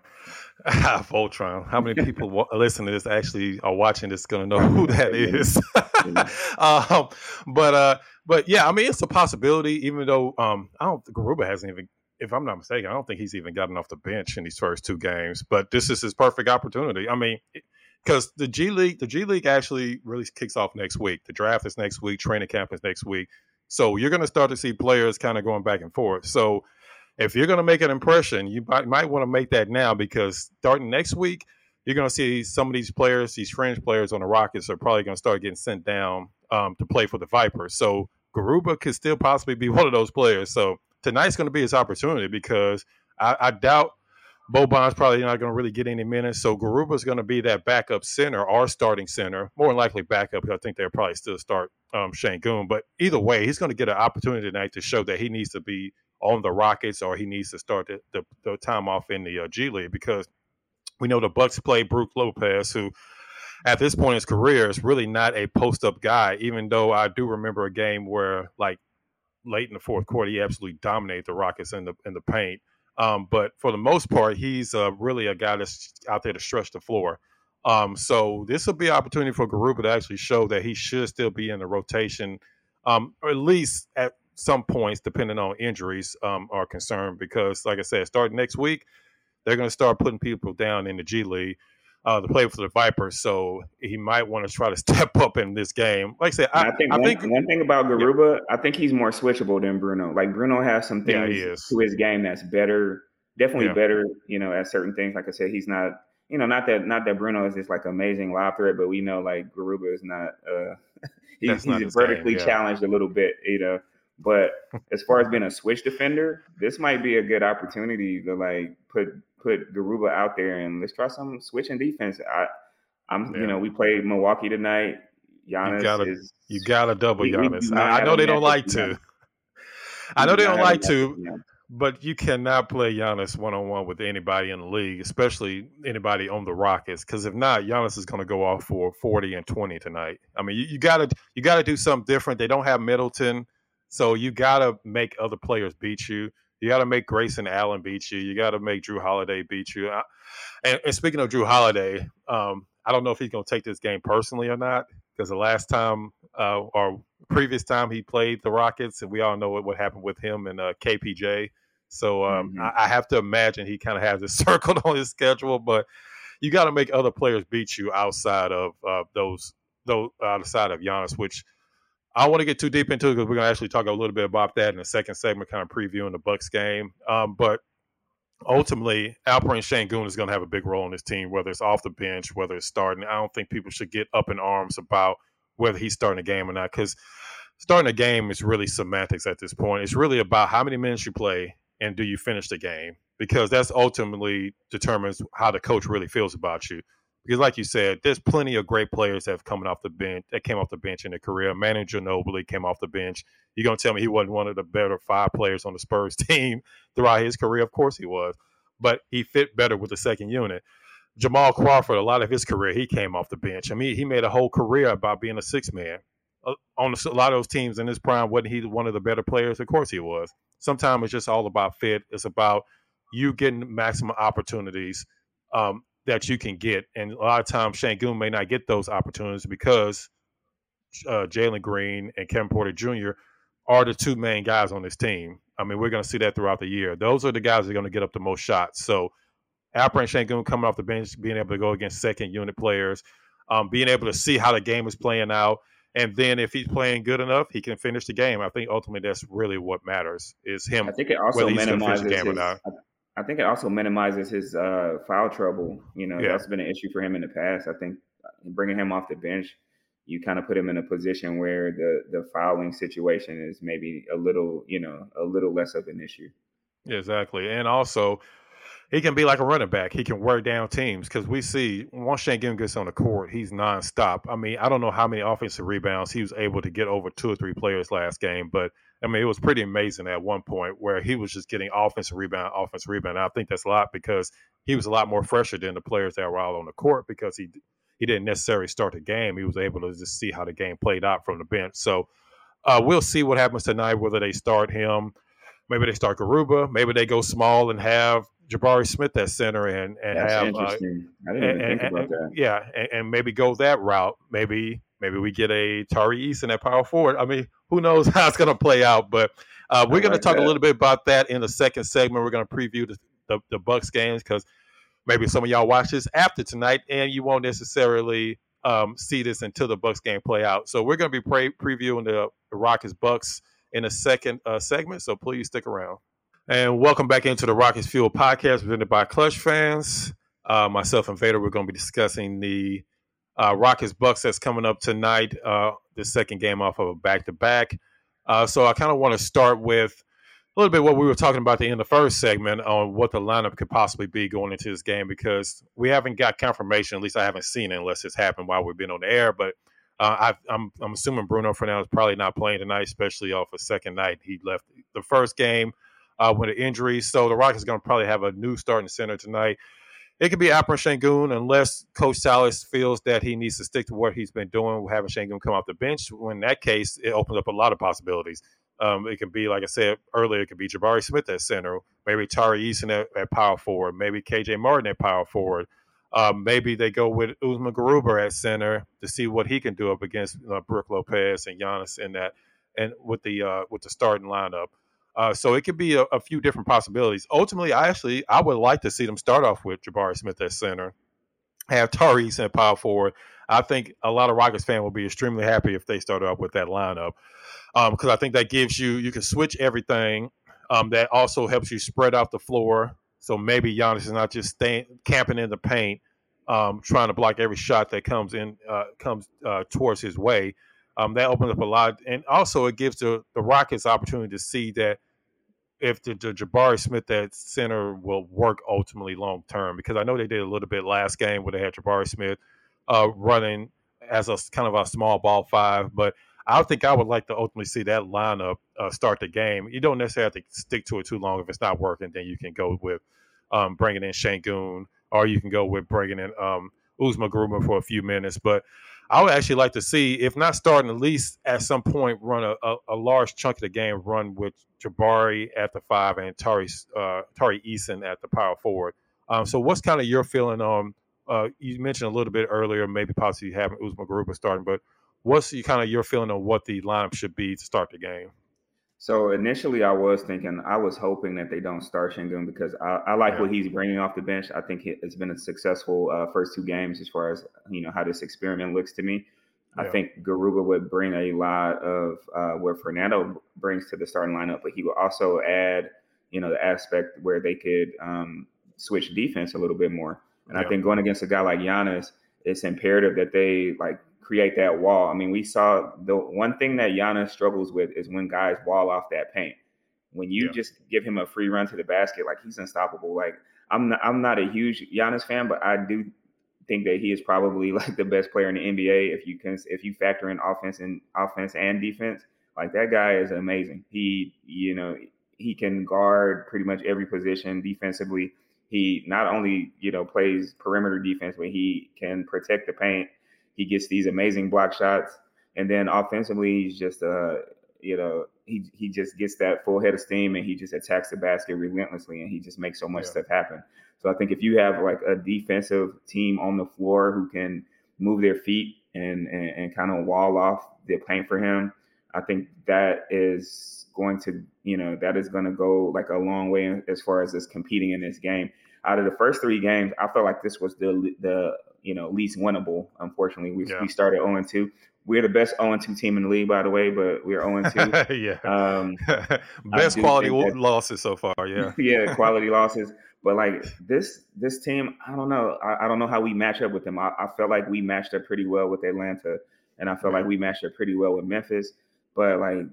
S1: Voltron. How many people w- listen to this actually are watching this going to know who that is? um, but, uh, but yeah, I mean, it's a possibility, even though, um, I don't think Garuba hasn't even, if I'm not mistaken, I don't think he's even gotten off the bench in these first two games, but this is his perfect opportunity. I mean, because the G League, the G League actually really kicks off next week. The draft is next week. Training camp is next week. So you're going to start to see players kind of going back and forth. So if you're going to make an impression, you might, might want to make that now because starting next week, you're going to see some of these players, these fringe players on the Rockets, are probably going to start getting sent down um, to play for the Vipers. So Garuba could still possibly be one of those players. So tonight's going to be his opportunity because I, I doubt Boban's probably not going to really get any minutes. So Garuba's going to be that backup center or starting center, more than likely backup. I think they'll probably still start um, Sengun. But either way, he's going to get an opportunity tonight to show that he needs to be on the Rockets or he needs to start the, the, the time off in the uh, G League because we know the Bucks play Brook Lopez, who at this point in his career is really not a post up guy. Even though I do remember a game where like late in the fourth quarter, he absolutely dominated the Rockets in the in the paint. Um, but for the most part, he's uh, really a guy that's out there to stretch the floor. Um, so this will be an opportunity for Garuba to actually show that he should still be in the rotation, um, or at least at some points, depending on injuries um, are concerned. Because, like I said, starting next week, they're going to start putting people down in the G League uh, to play for the Vipers. So he might want to try to step up in this game. Like I said, I,
S2: I, think,
S1: I
S2: one,
S1: think
S2: one thing about Garuba, yeah. I think he's more switchable than Bruno. Like Bruno has some things yeah, to his game that's better, definitely yeah. better. You know, at certain things. Like I said, he's not. You know, not that not that Bruno is just like amazing lob threat, but we know like Garuba is not. uh He's, he's vertically game, challenged a little bit. You know. But as far as being a switch defender, this might be a good opportunity to like put put Garuba out there and let's try some switching defense. I, I'm, yeah. you know, we played Milwaukee tonight. Giannis
S1: you gotta,
S2: is,
S1: you gotta double we, Giannis. We I, I, know they don't like to. I know they don't like to, but you cannot play Giannis one on one with anybody in the league, especially anybody on the Rockets. Because if not, Giannis is going to go off for forty and twenty tonight. I mean, you, you gotta you gotta do something different. They don't have Middleton, so you gotta make other players beat you. You got to make Grayson Allen beat you. You got to make Jrue Holiday beat you. And, and speaking of Jrue Holiday, um, I don't know if he's going to take this game personally or not because the last time uh, or previous time he played the Rockets, and we all know what, what happened with him and uh, KPJ. So um, mm-hmm. I, I, have to imagine he kind of has it circled on his schedule, but you got to make other players beat you outside of uh, those those outside of Giannis, which I want to get too deep into it because we're going to actually talk a little bit about that in the second segment, kind of previewing the Bucks game. Um, but ultimately, Alperen Sengun is going to have a big role in this team, whether it's off the bench, whether it's starting. I don't think people should get up in arms about whether he's starting a game or not because starting a game is really semantics at this point. It's really about how many minutes you play and do you finish the game because that's ultimately determines how the coach really feels about you because like you said, there's plenty of great players that have come off the bench that came off the bench in their career. Manu Ginobili came off the bench. You're gonna tell me he wasn't one of the better five players on the Spurs team throughout his career? Of course he was, but he fit better with the second unit. Jamal Crawford, a lot of his career, he came off the bench. I mean, he made a whole career about being a six man. uh, on a lot of those teams in his prime, wasn't he one of the better players? Of course he was. Sometimes it's just all about fit. It's about you getting maximum opportunities um, that you can get. And a lot of times, Sengun may not get those opportunities because uh, Jalen Green and Kevin Porter Jr. are the two main guys on this team. I mean, we're going to see that throughout the year. Those are the guys that are going to get up the most shots. So, Alperen Sengun coming off the bench, being able to go against second unit players, um, being able to see how the game is playing out, and then if he's playing good enough, he can finish the game. I think ultimately that's really what matters is him.
S2: I think it also minimizes his, I think it also minimizes his uh, foul trouble. You know, yeah. that's been an issue for him in the past. I think bringing him off the bench, you kind of put him in a position where the the fouling situation is maybe a little, you know, a little less of an issue.
S1: Exactly, and also he can be like a running back. He can wear down teams because we see once Shane Sengun gets on the court, he's nonstop. I mean, I don't know how many offensive rebounds he was able to get over two or three players last game, but I mean, it was pretty amazing at one point where he was just getting offensive rebound, offensive rebound. And I think that's a lot because he was a lot more fresher than the players that were out on the court because he he didn't necessarily start the game. He was able to just see how the game played out from the bench. So uh, we'll see what happens tonight. Whether they start him, maybe they start Garuba, maybe they go small and have Jabari Smith at center and and
S2: That's
S1: have
S2: interesting. Uh, I didn't and, even think
S1: and,
S2: about that.
S1: Yeah, and, and, maybe go that route. Maybe maybe we get a Tari Eason at power forward. I mean, who knows how it's going to play out? But uh, we're going like to talk that. a little bit about that in the second segment. We're going to preview the, the, the Bucks games because maybe some of y'all watch this after tonight, and you won't necessarily um, see this until the Bucks game play out. So we're going to be pre- previewing the, the Rockets Bucks in the second uh, segment. So please stick around. And welcome back into the Rockets Fuel podcast presented by Clutch Fans. Uh, myself and Vator, we're going to be discussing the uh, Rockets Bucks that's coming up tonight, uh, the second game off of a back to back. So I kind of want to start with a little bit what we were talking about the end of the first segment on what the lineup could possibly be going into this game because we haven't got confirmation. At least I haven't seen it unless it's happened while we've been on the air. But uh, I, am I'm, I'm assuming Bruno is probably not playing tonight, especially off a second night. He left the first game uh, with an injury. So the Rockets are going to probably have a new starting center tonight. It could be Alperen Sengun unless Coach Silas feels that he needs to stick to what he's been doing, having Sengun come off the bench. in that case, it opens up a lot of possibilities. Um, it can be, like I said earlier, it could be Jabari Smith at center, maybe Tari Eason at, at power forward, maybe KJ Martin at power forward. Um, maybe they go with Usman Garuba at center to see what he can do up against uh, Brook Lopez and Giannis in that, and with the uh, with the starting lineup. Uh, so it could be a, a, few different possibilities. Ultimately, I actually I would like to see them start off with Jabari Smith at center, have Tyrese at power forward. I think a lot of Rockets fans will be extremely happy if they start off with that lineup because um, I think that gives you you can switch everything. Um, that also helps you spread out the floor. So maybe Giannis is not just staying camping in the paint, um, trying to block every shot that comes in uh, comes uh, towards his way. Um, that opens up a lot, and also it gives the, the Rockets opportunity to see that if the, the Jabari Smith at center will work ultimately long term. Because I know they did a little bit last game where they had Jabari Smith uh, running as a kind of a small ball five, but I think I would like to ultimately see that lineup uh, start the game. You don't necessarily have to stick to it too long. If it's not working, then you can go with um, bringing in Sengun, or you can go with bringing in um, Usman Garuba for a few minutes. But I would actually like to see, if not starting, at least at some point run a, a, a large chunk of the game run with Jabari at the five and Tari uh, Tari Eason at the power forward. Um, so, what's kind of your feeling on? Uh, you mentioned a little bit earlier, maybe possibly having Usman Garuba starting, but what's kind of your feeling on what the lineup should be to start the game?
S2: So initially, I was thinking, I was hoping that they don't start Sengun because I, I like yeah. what he's bringing off the bench. I think it's been a successful uh, first two games as far as you know how this experiment looks to me. Yeah. I think Garuba would bring a lot of uh, what Fernando brings to the starting lineup, but he would also add, you know, the aspect where they could um, switch defense a little bit more. And yeah. I think going against a guy like Giannis, it's imperative that they like create that wall. I mean, we saw the one thing that Giannis struggles with is when guys wall off that paint. When you yeah. just give him a free run to the basket, like he's unstoppable. Like I'm not, I'm not a huge Giannis fan, but I do think that he is probably like the best player in the NBA if you can if you factor in offense and offense and defense. Like that guy is amazing. He, you know, he can guard pretty much every position defensively. He not only, you know, plays perimeter defense, but he can protect the paint he gets these amazing block shots. And then offensively, he's just uh, you know, he he just gets that full head of steam and he just attacks the basket relentlessly and he just makes so much yeah. stuff happen. So I think if you have like a defensive team on the floor who can move their feet and and, and kind of wall off the paint for him, I think that is going to you know that is going to go like a long way as far as this competing in this game. Out of the first three games, I felt like this was the the you know least winnable. Unfortunately, we yeah. we started 0 2. We're the best 0 2 team in the league, by the way, but we're 0 2.
S1: yeah. Um, best quality that, losses so far. Yeah.
S2: yeah, quality losses. But like this this team, I don't know. I, I don't know how we match up with them. I, I felt like we matched up pretty well with Atlanta, and I felt yeah. like we matched up pretty well with Memphis. But like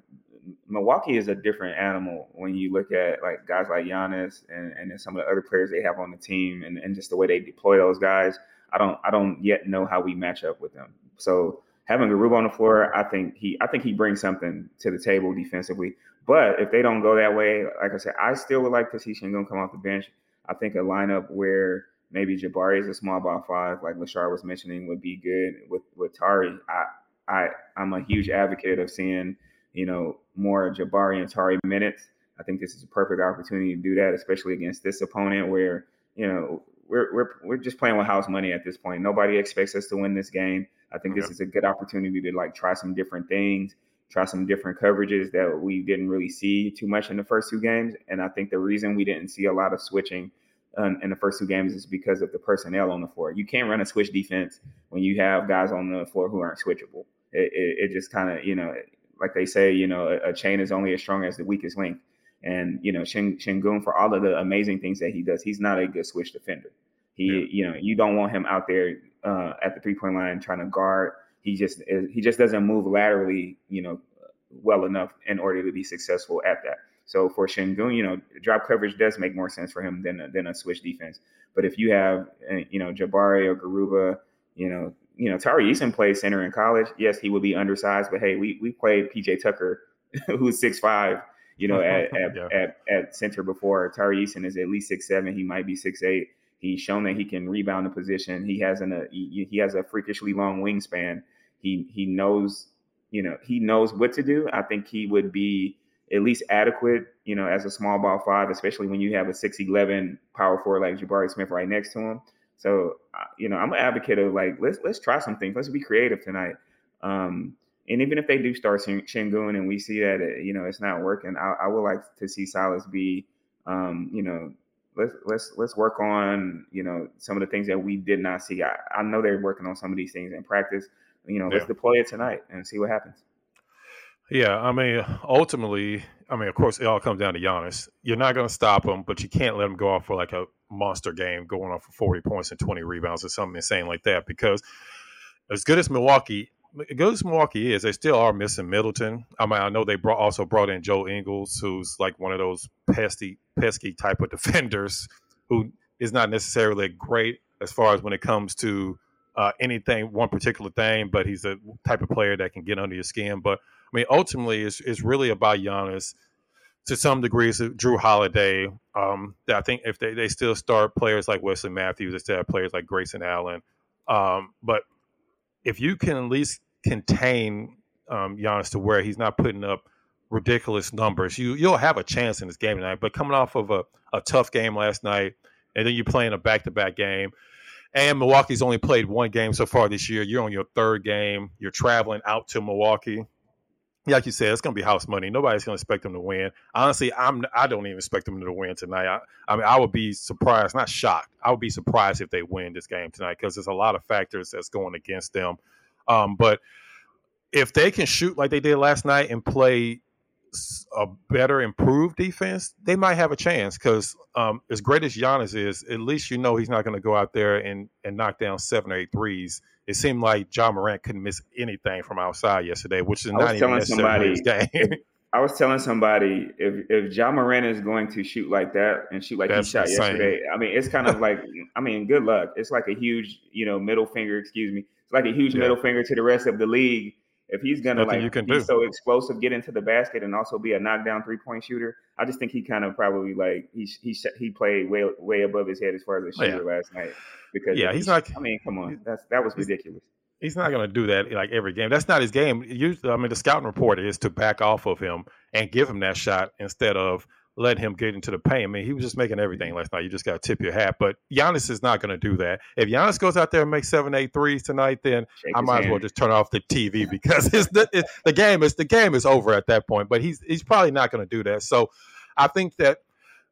S2: Milwaukee is a different animal when you look at like guys like Giannis and, and then some of the other players they have on the team and, and just the way they deploy those guys. I don't I don't yet know how we match up with them. So having Garuba on the floor, I think he I think he brings something to the table defensively. But if they don't go that way, like I said, I still would like to see Sengun come off the bench. I think a lineup where maybe Jabari is a small ball five, like Lachard was mentioning, would be good with with Tari. I I I'm a huge advocate of seeing you know more Jabari and Tari minutes. I think this is a perfect opportunity to do that, especially against this opponent where you know we're we're we're just playing with house money at this point. Nobody expects us to win this game. I think this is a good opportunity to like try some different things, try some different coverages that we didn't really see too much in the first two games. And I think the reason we didn't see a lot of switching um, in the first two games is because of the personnel on the floor. You can't run a switch defense when you have guys on the floor who aren't switchable. It, it, it just kind of you know, like they say, you know, a, a chain is only as strong as the weakest link. And you know, Shin, Sengun, for all of the amazing things that he does, he's not a good switch defender. He, yeah. you know, you don't want him out there uh, at the three point line trying to guard. He just he just doesn't move laterally, you know, well enough in order to be successful at that. So for Sengun, you know, drop coverage does make more sense for him than a, than a switch defense. But if you have, uh, you know, Jabari or Garuba, you know, you know, Tari Eason played center in college. Yes, he would be undersized, but hey, we we played PJ Tucker, who's six five, you know, at at, yeah. at, at center before. Tari Eason is at least six seven. He might be six eight. He's shown that he can rebound the position. He has an a he, he has a freakishly long wingspan. He he knows you know he knows what to do. I think he would be at least adequate, you know, as a small ball five, especially when you have a six eleven power forward like Jabari Smith right next to him. So uh, you know, I'm an advocate of like let's let's try some things. Let's be creative tonight. Um, and even if they do start Sengun and we see that it, you know it's not working, I, I would like to see Silas be, um, you know, let's let's let's work on you know some of the things that we did not see. I, I know they're working on some of these things in practice. You know, let's deploy it tonight and see what happens.
S1: Yeah, I mean, ultimately, I mean, of course, it all comes down to Giannis. You're not going to stop him, but you can't let him go off for like a monster game, going off for 40 points and 20 rebounds or something insane like that. Because as good as Milwaukee, good as Milwaukee is, they still are missing Middleton. I mean, I know they brought also brought in Joe Ingles, who's like one of those pesky, pesky type of defenders, who is not necessarily great as far as when it comes to uh, anything, one particular thing, but he's a type of player that can get under your skin. But I mean, ultimately, it's, it's really about Giannis to some degree. It's Jrue Holiday. Um, I think if they, they still start players like Wesley Matthews instead of players like Grayson Allen. Um, but if you can at least contain um, Giannis to where he's not putting up ridiculous numbers, you you'll have a chance in this game tonight. But coming off of a, a tough game last night, and then you're playing a back to back game and Milwaukee's only played one game so far this year. You're on your third game. You're traveling out to Milwaukee. Like you said, it's going to be house money. Nobody's going to expect them to win. Honestly, I'm I don't even expect them to win tonight. I, I mean, I would be surprised, not shocked. I would be surprised if they win this game tonight because there's a lot of factors that's going against them. Um, but if they can shoot like they did last night and play a better, improved defense, they might have a chance. Because um, as great as Giannis is, at least you know he's not going to go out there and and knock down seven or eight threes. It seemed like Ja Morant couldn't miss anything from outside yesterday, which is not even necessarily his game.
S2: I was telling somebody if if Ja Morant is going to shoot like that and shoot like That's he shot insane. yesterday, I mean it's kind of like I mean good luck. It's like a huge you know middle finger. Excuse me. It's like a huge yeah. middle finger to the rest of the league if he's gonna like you can be do. so explosive, get into the basket, and also be a knockdown three point shooter, I just think he kind of probably like he he he played way way above his head as far as oh, a shooter yeah. last night. Because
S1: yeah, he's not.
S2: I mean, come on, that's that was ridiculous.
S1: He's not going to do that like every game. That's not his game. Usually, I mean, the scouting report is to back off of him and give him that shot instead of letting him get into the paint. I mean, he was just making everything last night. You just got to tip your hat. But Giannis is not going to do that. If Giannis goes out there and makes seven, eight threes tonight, then Shake I might hand. as well just turn off the TV because it's the, the game is the game is over at that point. But he's he's probably not going to do that. So I think that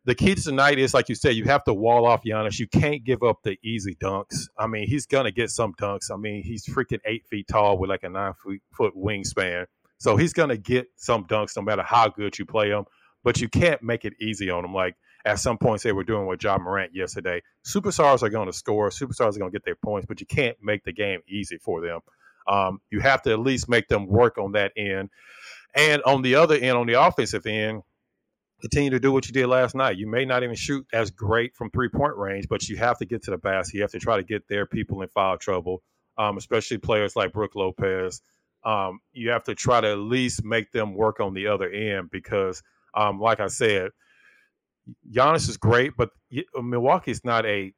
S1: the key to tonight is, like you said, you have to wall off Giannis. You can't give up the easy dunks. I mean, he's gonna get some dunks. I mean, he's freaking eight feet tall with like a nine foot, foot wingspan, so he's gonna get some dunks no matter how good you play him. But you can't make it easy on them. Like at some points they were doing with Ja Morant yesterday. Superstars are going to score. Superstars are going to get their points, but you can't make the game easy for them. Um, you have to at least make them work on that end. And on the other end, on the offensive end, continue to do what you did last night. You may not even shoot as great from three point range, but you have to get to the basket. You have to try to get their people in foul trouble, um, especially players like Brook Lopez. Um, you have to try to at least make them work on the other end because, um, like I said, Giannis is great, but Milwaukee is not a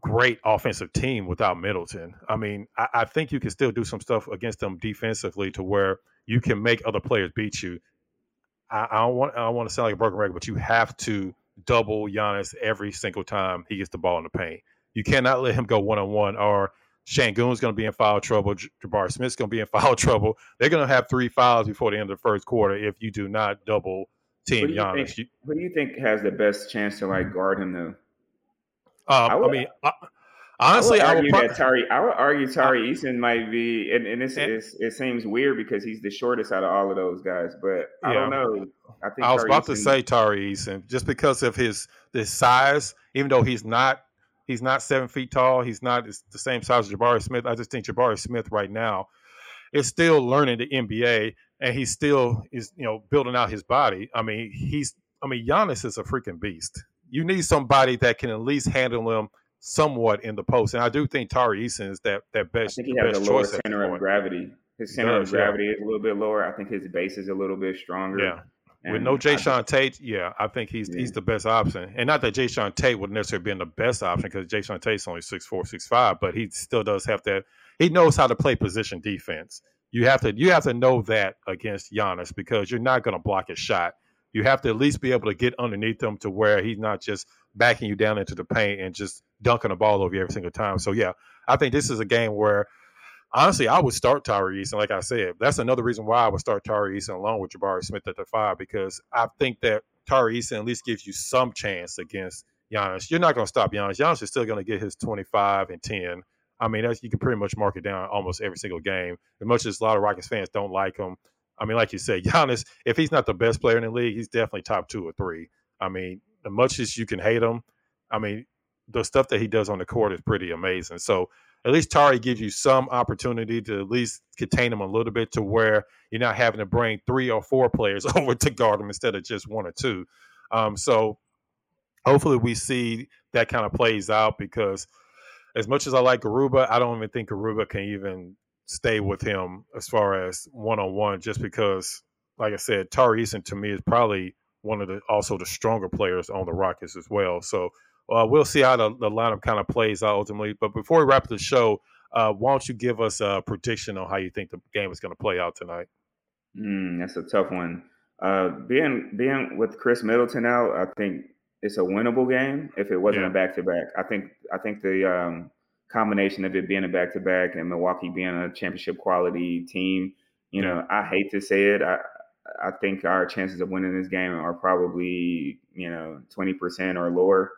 S1: great offensive team without Middleton. I mean, I, I think you can still do some stuff against them defensively to where you can make other players beat you. I, I don't want I don't want to sound like a broken record, but you have to double Giannis every single time he gets the ball in the paint. You cannot let him go one on one, or Sengun's going to be in foul trouble. Jabari Smith's going to be in foul trouble. They're going to have three fouls before the end of the first quarter if you do not double team
S2: who
S1: Giannis.
S2: Think, who do you think has the best chance to like guard him though?
S1: Um, I, would, I, mean, I, Honestly,
S2: I would argue I would that Tari. I would argue Tari Eason might be, and, and it's, it's, it seems weird because he's the shortest out of all of those guys. But I yeah. don't know.
S1: I think I was Tari about Eason, to say Tari Eason just because of his this size. Even though he's not he's not seven feet tall, he's not the same size as Jabari Smith. I just think Jabari Smith right now is still learning the NBA, and he still is you know building out his body. I mean, he's I mean Giannis is a freaking beast. You need somebody that can at least handle him somewhat in the post. And I do think Tari Eason is that that best.
S2: I think he has a lower center of gravity. His center does, of gravity yeah. is a little bit lower. I think his base is a little bit stronger.
S1: Yeah. And With no Jae'Sean Tate, yeah, I think he's yeah. he's the best option. And not that Jae'Sean Tate would necessarily be the best option because Jae'Sean Tate's only six four, six five, but he still does have that. He knows how to play position defense. You have to you have to know that against Giannis because you're not going to block his shot. You have to at least be able to get underneath him to where he's not just backing you down into the paint and just dunking the ball over you every single time. So yeah, I think this is a game where honestly I would start Tari Eason. Like I said, that's another reason why I would start Tari Eason along with Jabari Smith at the five because I think that Tari Eason at least gives you some chance against Giannis. You're not going to stop Giannis. Giannis is still going to get his 25 and 10. I mean, you can pretty much mark it down almost every single game. As much as a lot of Rockets fans don't like him, I mean, like you said, Giannis, if he's not the best player in the league, he's definitely top two or three. I mean, as much as you can hate him, I mean, the stuff that he does on the court is pretty amazing. So at least Tari gives you some opportunity to at least contain him a little bit to where you're not having to bring three or four players over to guard him instead of just one or two. Um, so hopefully we see that kind of plays out because as much as I like Garuba, I don't even think Garuba can even stay with him as far as one on one, just because, like I said, Tari Eason to me is probably one of the also the stronger players on the Rockets as well. So uh, we'll see how the, the lineup kind of plays out ultimately. But before we wrap the show, uh, why don't you give us a prediction on how you think the game is going to play out tonight?
S2: Mm, that's a tough one. Uh, being being with Khris Middleton out, I think it's a winnable game. If it wasn't yeah. a back to back, I think I think the um, combination of it being a back to back and Milwaukee being a championship quality team, you yeah. know, I hate to say it, I I think our chances of winning this game are probably you know twenty percent or lower.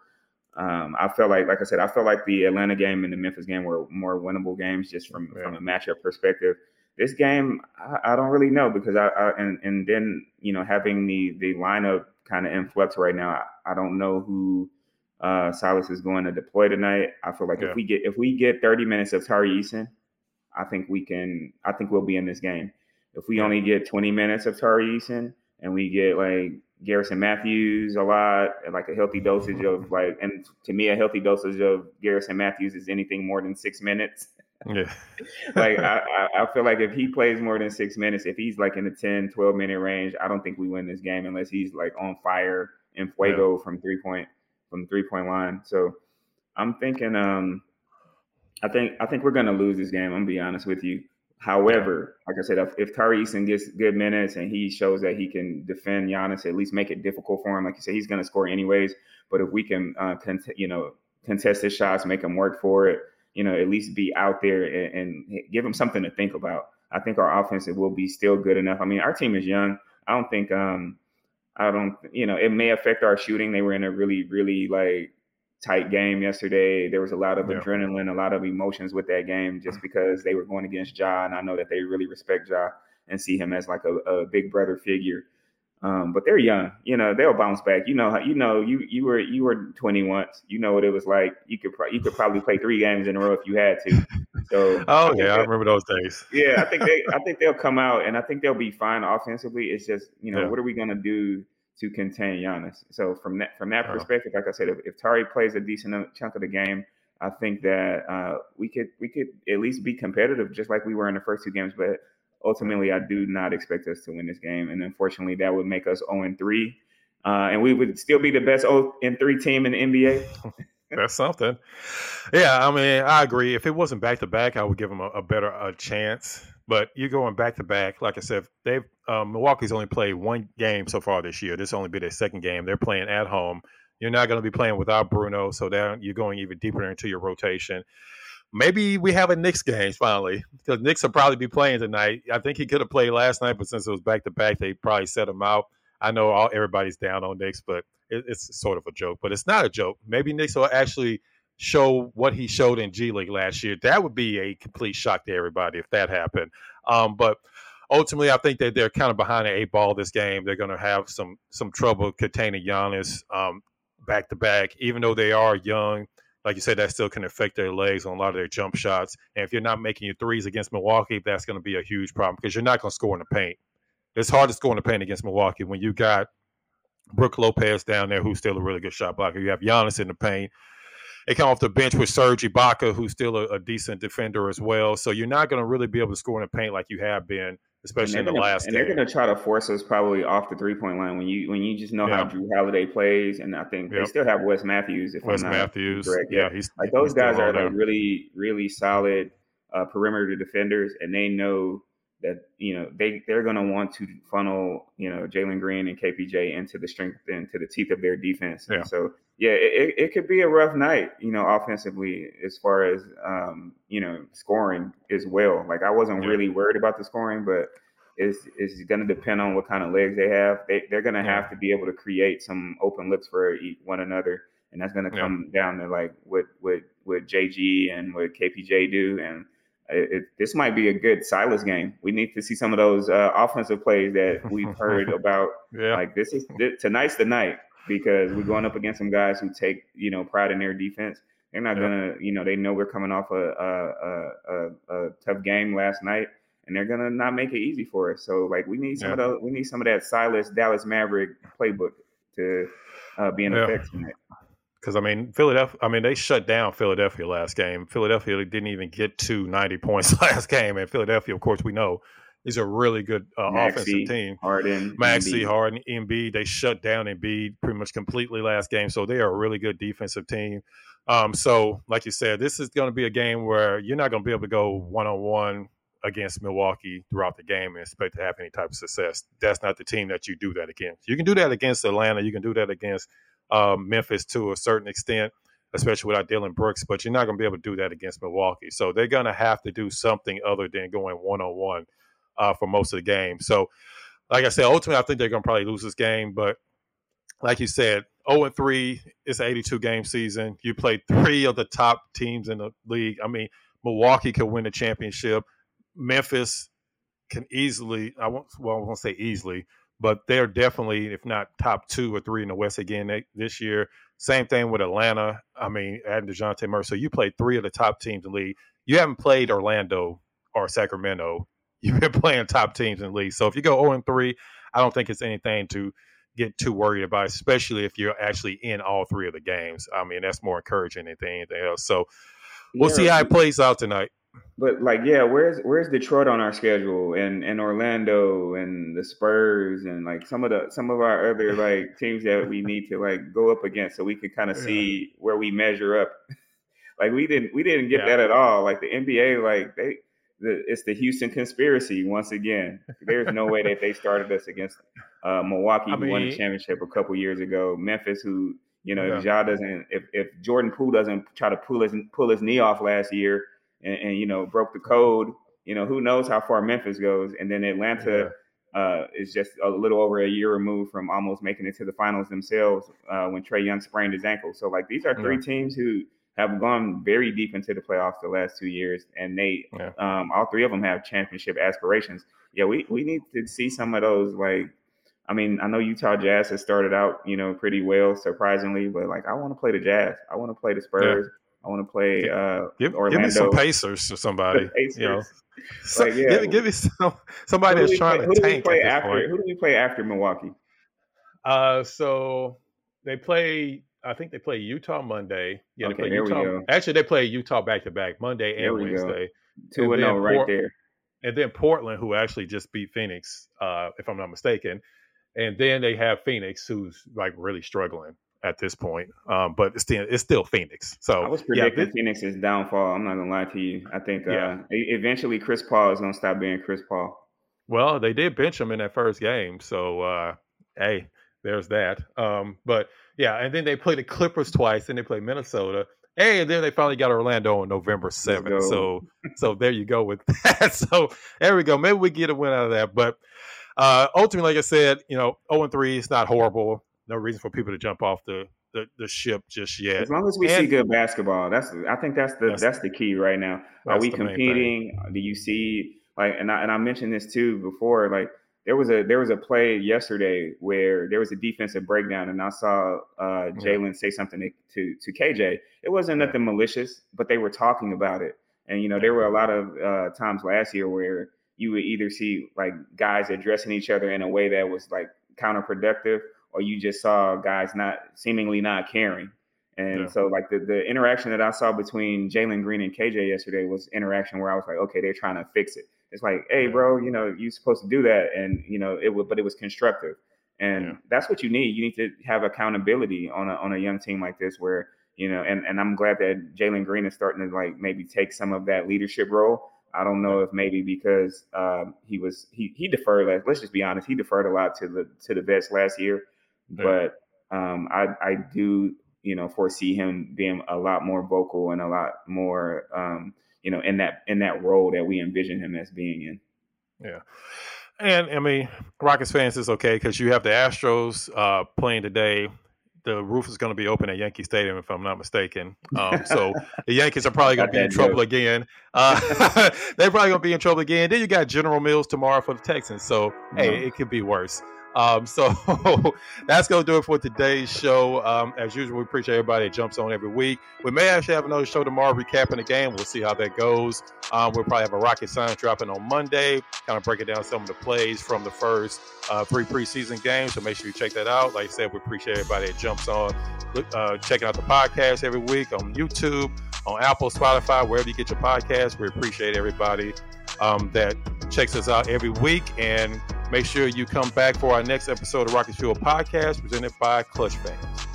S2: Um, I felt like, like I said, I felt like the Atlanta game and the Memphis game were more winnable games just from yeah. from a matchup perspective. This game, I, I don't really know because I, I, and and then you know having the the lineup kind of in flux right now, I, I don't know who uh, Silas is going to deploy tonight. I feel like yeah. if we get if we get 30 minutes of Tari Eason, I think we can. I think we'll be in this game. If we only get 20 minutes of Tari Eason and we get like Garrison Matthews a lot, and like a healthy dosage of like, and to me, a healthy dosage of Garrison Matthews is anything more than six minutes.
S1: Yeah.
S2: like, I, I feel like if he plays more than six minutes, if he's like in the 10, 12 minute range, I don't think we win this game unless he's like on fire in fuego yeah. from three point, from three point line. So I'm thinking, um, I think I think we're gonna lose this game. I'm gonna be honest with you. However, like I said, if, if Tari Eason gets good minutes and he shows that he can defend Giannis, at least make it difficult for him. Like you said, he's going to score anyways. But if we can, uh, cont- you know, contest his shots, make him work for it, you know, at least be out there and, and give them something to think about. I think our offense will be still good enough. I mean, our team is young. I don't think, um, I don't, you know, it may affect our shooting. They were in a really, really like tight game yesterday. There was a lot of yeah. adrenaline, a lot of emotions with that game just because they were going against Ja, and I know that they really respect Ja and see him as like a, a big brother figure. Um, but they're young, you know. They'll bounce back. You know, you know, you you were you were 20 once. You know what it was like. You could pro- you could probably play three games in a row if you had to. So
S1: oh yeah, I remember those days.
S2: yeah, I think they I think they'll come out and I think they'll be fine offensively. It's just you know yeah. what are we gonna do to contain Giannis. So from that from that perspective, like I said, if, if Tari plays a decent chunk of the game, I think that uh, we could we could at least be competitive, just like we were in the first two games. But ultimately, I do not expect us to win this game, and unfortunately, that would make us zero and three, uh, and we would still be the best zero and three team in the NBA.
S1: That's something. Yeah, I mean, I agree. If it wasn't back to back, I would give them a, a better a chance. But you're going back to back. Like I said, they've um, Milwaukee's only played one game so far this year. This only be their second game. They're playing at home. You're not going to be playing without Bruno, so you're going even deeper into your rotation. Maybe we have a Nix game finally because Nix will probably be playing tonight. I think he could have played last night, but since it was back to back, they probably set him out. I know all, everybody's down on Nix, but it, it's sort of a joke. But it's not a joke. Maybe Nix will actually show what he showed in G League last year. That would be a complete shock to everybody if that happened. Um, but ultimately, I think that they're kind of behind the eight ball this game. They're going to have some some trouble containing Giannis um, back to back, even though they are young. Like you said, that still can affect their legs on a lot of their jump shots. And if you're not making your threes against Milwaukee, that's going to be a huge problem because you're not going to score in the paint. It's hard to score in the paint against Milwaukee when you got Brook Lopez down there, who's still a really good shot blocker. You have Giannis in the paint. They come off the bench with Serge Ibaka, who's still a, a decent defender as well. So you're not going to really be able to score in the paint like you have been, especially in the
S2: gonna,
S1: last.
S2: And game. they're going to try to force us probably off the three point line when you when you just know yeah. how Jrue Holiday plays, and I think yep. they still have Wes Matthews. If
S1: Wes Matthews,
S2: correct. yeah, he's like those he's guys are like really really solid uh, perimeter defenders, and they know that you know they they're going to want to funnel you know Jalen Green and KPJ into the strength into the teeth of their defense. Yeah. so yeah, it, it could be a rough night, you know, offensively as far as um, you know scoring as well. Like I wasn't yeah. really worried about the scoring, but it's it's going to depend on what kind of legs they have. They they're going to yeah. have to be able to create some open looks for one another, and that's going to come down to like what what what JG and what KPJ do and it, this might be a good Silas game. We need to see some of those uh, offensive plays that we've heard about. yeah. Like this is tonight's the night because we're going up against some guys who take you know pride in their defense. They're not yeah. gonna, you know, they know we're coming off a a, a, a, tough game last night, and they're gonna not make it easy for us. So like we need some yeah. of those, we need some of that Silas Dallas Maverick playbook to uh, be in effect tonight
S1: because I mean Philadelphia. I mean they shut down Philadelphia last game. Philadelphia didn't even get to 90 points last game, and Philadelphia, of course, we know is a really good uh, offensive team.
S2: Harden,
S1: Maxey, Embiid. Harden, Embiid. They shut down Embiid pretty much completely last game, so they are a really good defensive team. Um, so, like you said, this is going to be a game where you're not going to be able to go one on one against Milwaukee throughout the game and expect to have any type of success. That's not the team that you do that against. You can do that against Atlanta. You can do that against um, Memphis to a certain extent, especially without Dillon Brooks, but you're not going to be able to do that against Milwaukee. So they're going to have to do something other than going one on one for most of the game. So, like I said, ultimately, I think they're going to probably lose this game. But like you said, 0 and 3, it's an 82 game season. You play three of the top teams in the league. I mean, Milwaukee could win the championship. Memphis can easily, I won't, well, I won't say easily, but they're definitely, if not top two or three in the West again this year. Same thing with Atlanta. I mean, adding Dejounte Murray. So you played three of the top teams in the league. You haven't played Orlando or Sacramento. You've been playing top teams in the league. So if you go 0 3, I don't think it's anything to get too worried about, especially if you're actually in all three of the games. I mean, that's more encouraging than anything else. So we'll yeah. see how it plays out tonight
S2: but like yeah where's where's detroit on our schedule and and orlando and the spurs and like some of the some of our other like teams that we need to like go up against so we can kind of yeah. see where we measure up like we didn't we didn't get yeah. that at all. Like the NBA, like they the, it's the Houston conspiracy once again. There's no way that they started us against uh, Milwaukee, I mean, who won the championship a couple years ago. Memphis, who you know, yeah. if Ja doesn't, if, if Jordan Poole doesn't try to pull his pull his knee off last year, and, and you know broke the code, you know who knows how far Memphis goes, and then Atlanta. Yeah. Uh, is just a little over a year removed from almost making it to the finals themselves uh, when Trae Young sprained his ankle. So, like, these are three yeah. teams who have gone very deep into the playoffs the last two years, and they yeah. um, all three of them have championship aspirations. Yeah, we we need to see some of those. Like, I mean, I know Utah Jazz has started out, you know, pretty well, surprisingly, but like, I want to play the Jazz. I want to play the Spurs. Yeah. I want to play uh,
S1: give, Orlando. Give me some Pacers or somebody. Pacers. You know, so, like, yeah. give, give, me some, somebody that's trying play, to tank.
S2: Who do we play after? Point. Who do we play after Milwaukee?
S1: Uh, so they play I think they play Utah Monday. Yeah, okay, they play Utah. Actually, they play Utah back to back Monday and Wednesday.
S2: Two and zero oh right there.
S1: And then Portland, who actually just beat Phoenix, uh, if I'm not mistaken. And then they have Phoenix, who's like really struggling at this point. Um, but it's still it's still Phoenix. So
S2: I was predicting yeah, Phoenix's downfall. I'm not gonna lie to you. I think uh, yeah. eventually Chris Paul is gonna stop being Chris Paul.
S1: Well, they did bench him in that first game, so uh, hey, there's that. Um, but yeah, and then they play the Clippers twice, and they play Minnesota. Hey, and then they finally got Orlando on November seventh. So, so there you go with that. So there we go. Maybe we get a win out of that. But uh, ultimately, like I said, you know, zero oh and three is not horrible. No reason for people to jump off the the, the ship just yet.
S2: As long as we and, see good basketball, that's I think that's the that's, that's the key right now. Are we competing? Do you see like and I and I mentioned this too before, like there was a there was a play yesterday where there was a defensive breakdown, and I saw uh, Jalen say something to, to, to KJ. It wasn't nothing malicious, but they were talking about it. And you know, there were a lot of uh, times last year where you would either see like guys addressing each other in a way that was like counterproductive, or you just saw guys not seemingly not caring. And yeah. so, like the the interaction that I saw between Jalen Green and KJ yesterday was interaction where I was like, okay, they're trying to fix it. It's like, hey, bro, you know, you're supposed to do that, and you know, it would, but it was constructive, and yeah. that's what you need. You need to have accountability on a on a young team like this, where you know, and and I'm glad that Jalen Green is starting to like maybe take some of that leadership role. I don't know if maybe because um, he was he he deferred. Let's just be honest, he deferred a lot to the to the vets last year, yeah. but um, I I do you know foresee him being a lot more vocal and a lot more um, you know, in that in that role that we envision him as being in.
S1: Yeah. And I mean, Rockets fans is okay because you have the Astros uh, playing today. The roof is going to be open at Yankee Stadium, if I'm not mistaken. Um, so the Yankees are probably going to be in trouble joke. again. Uh, they're probably going to be in trouble again. Then you got General Mills tomorrow for the Texans. So mm-hmm. hey, it could be worse. Um, so that's going to do it for today's show. Um, as usual, we appreciate everybody that jumps on every week. We may actually have another show tomorrow recapping the game. We'll see how that goes. Um, we'll probably have a Rocket Science dropping on Monday, kind of breaking down some of the plays from the first uh, three preseason games. So make sure you check that out. Like I said, we appreciate everybody that jumps on, uh, checking out the podcast every week on YouTube, on Apple, Spotify, wherever you get your podcast. We appreciate everybody um, that checks us out every week. And make sure you come back for our next episode of Rocket Fuel Podcast presented by Clutch Fans.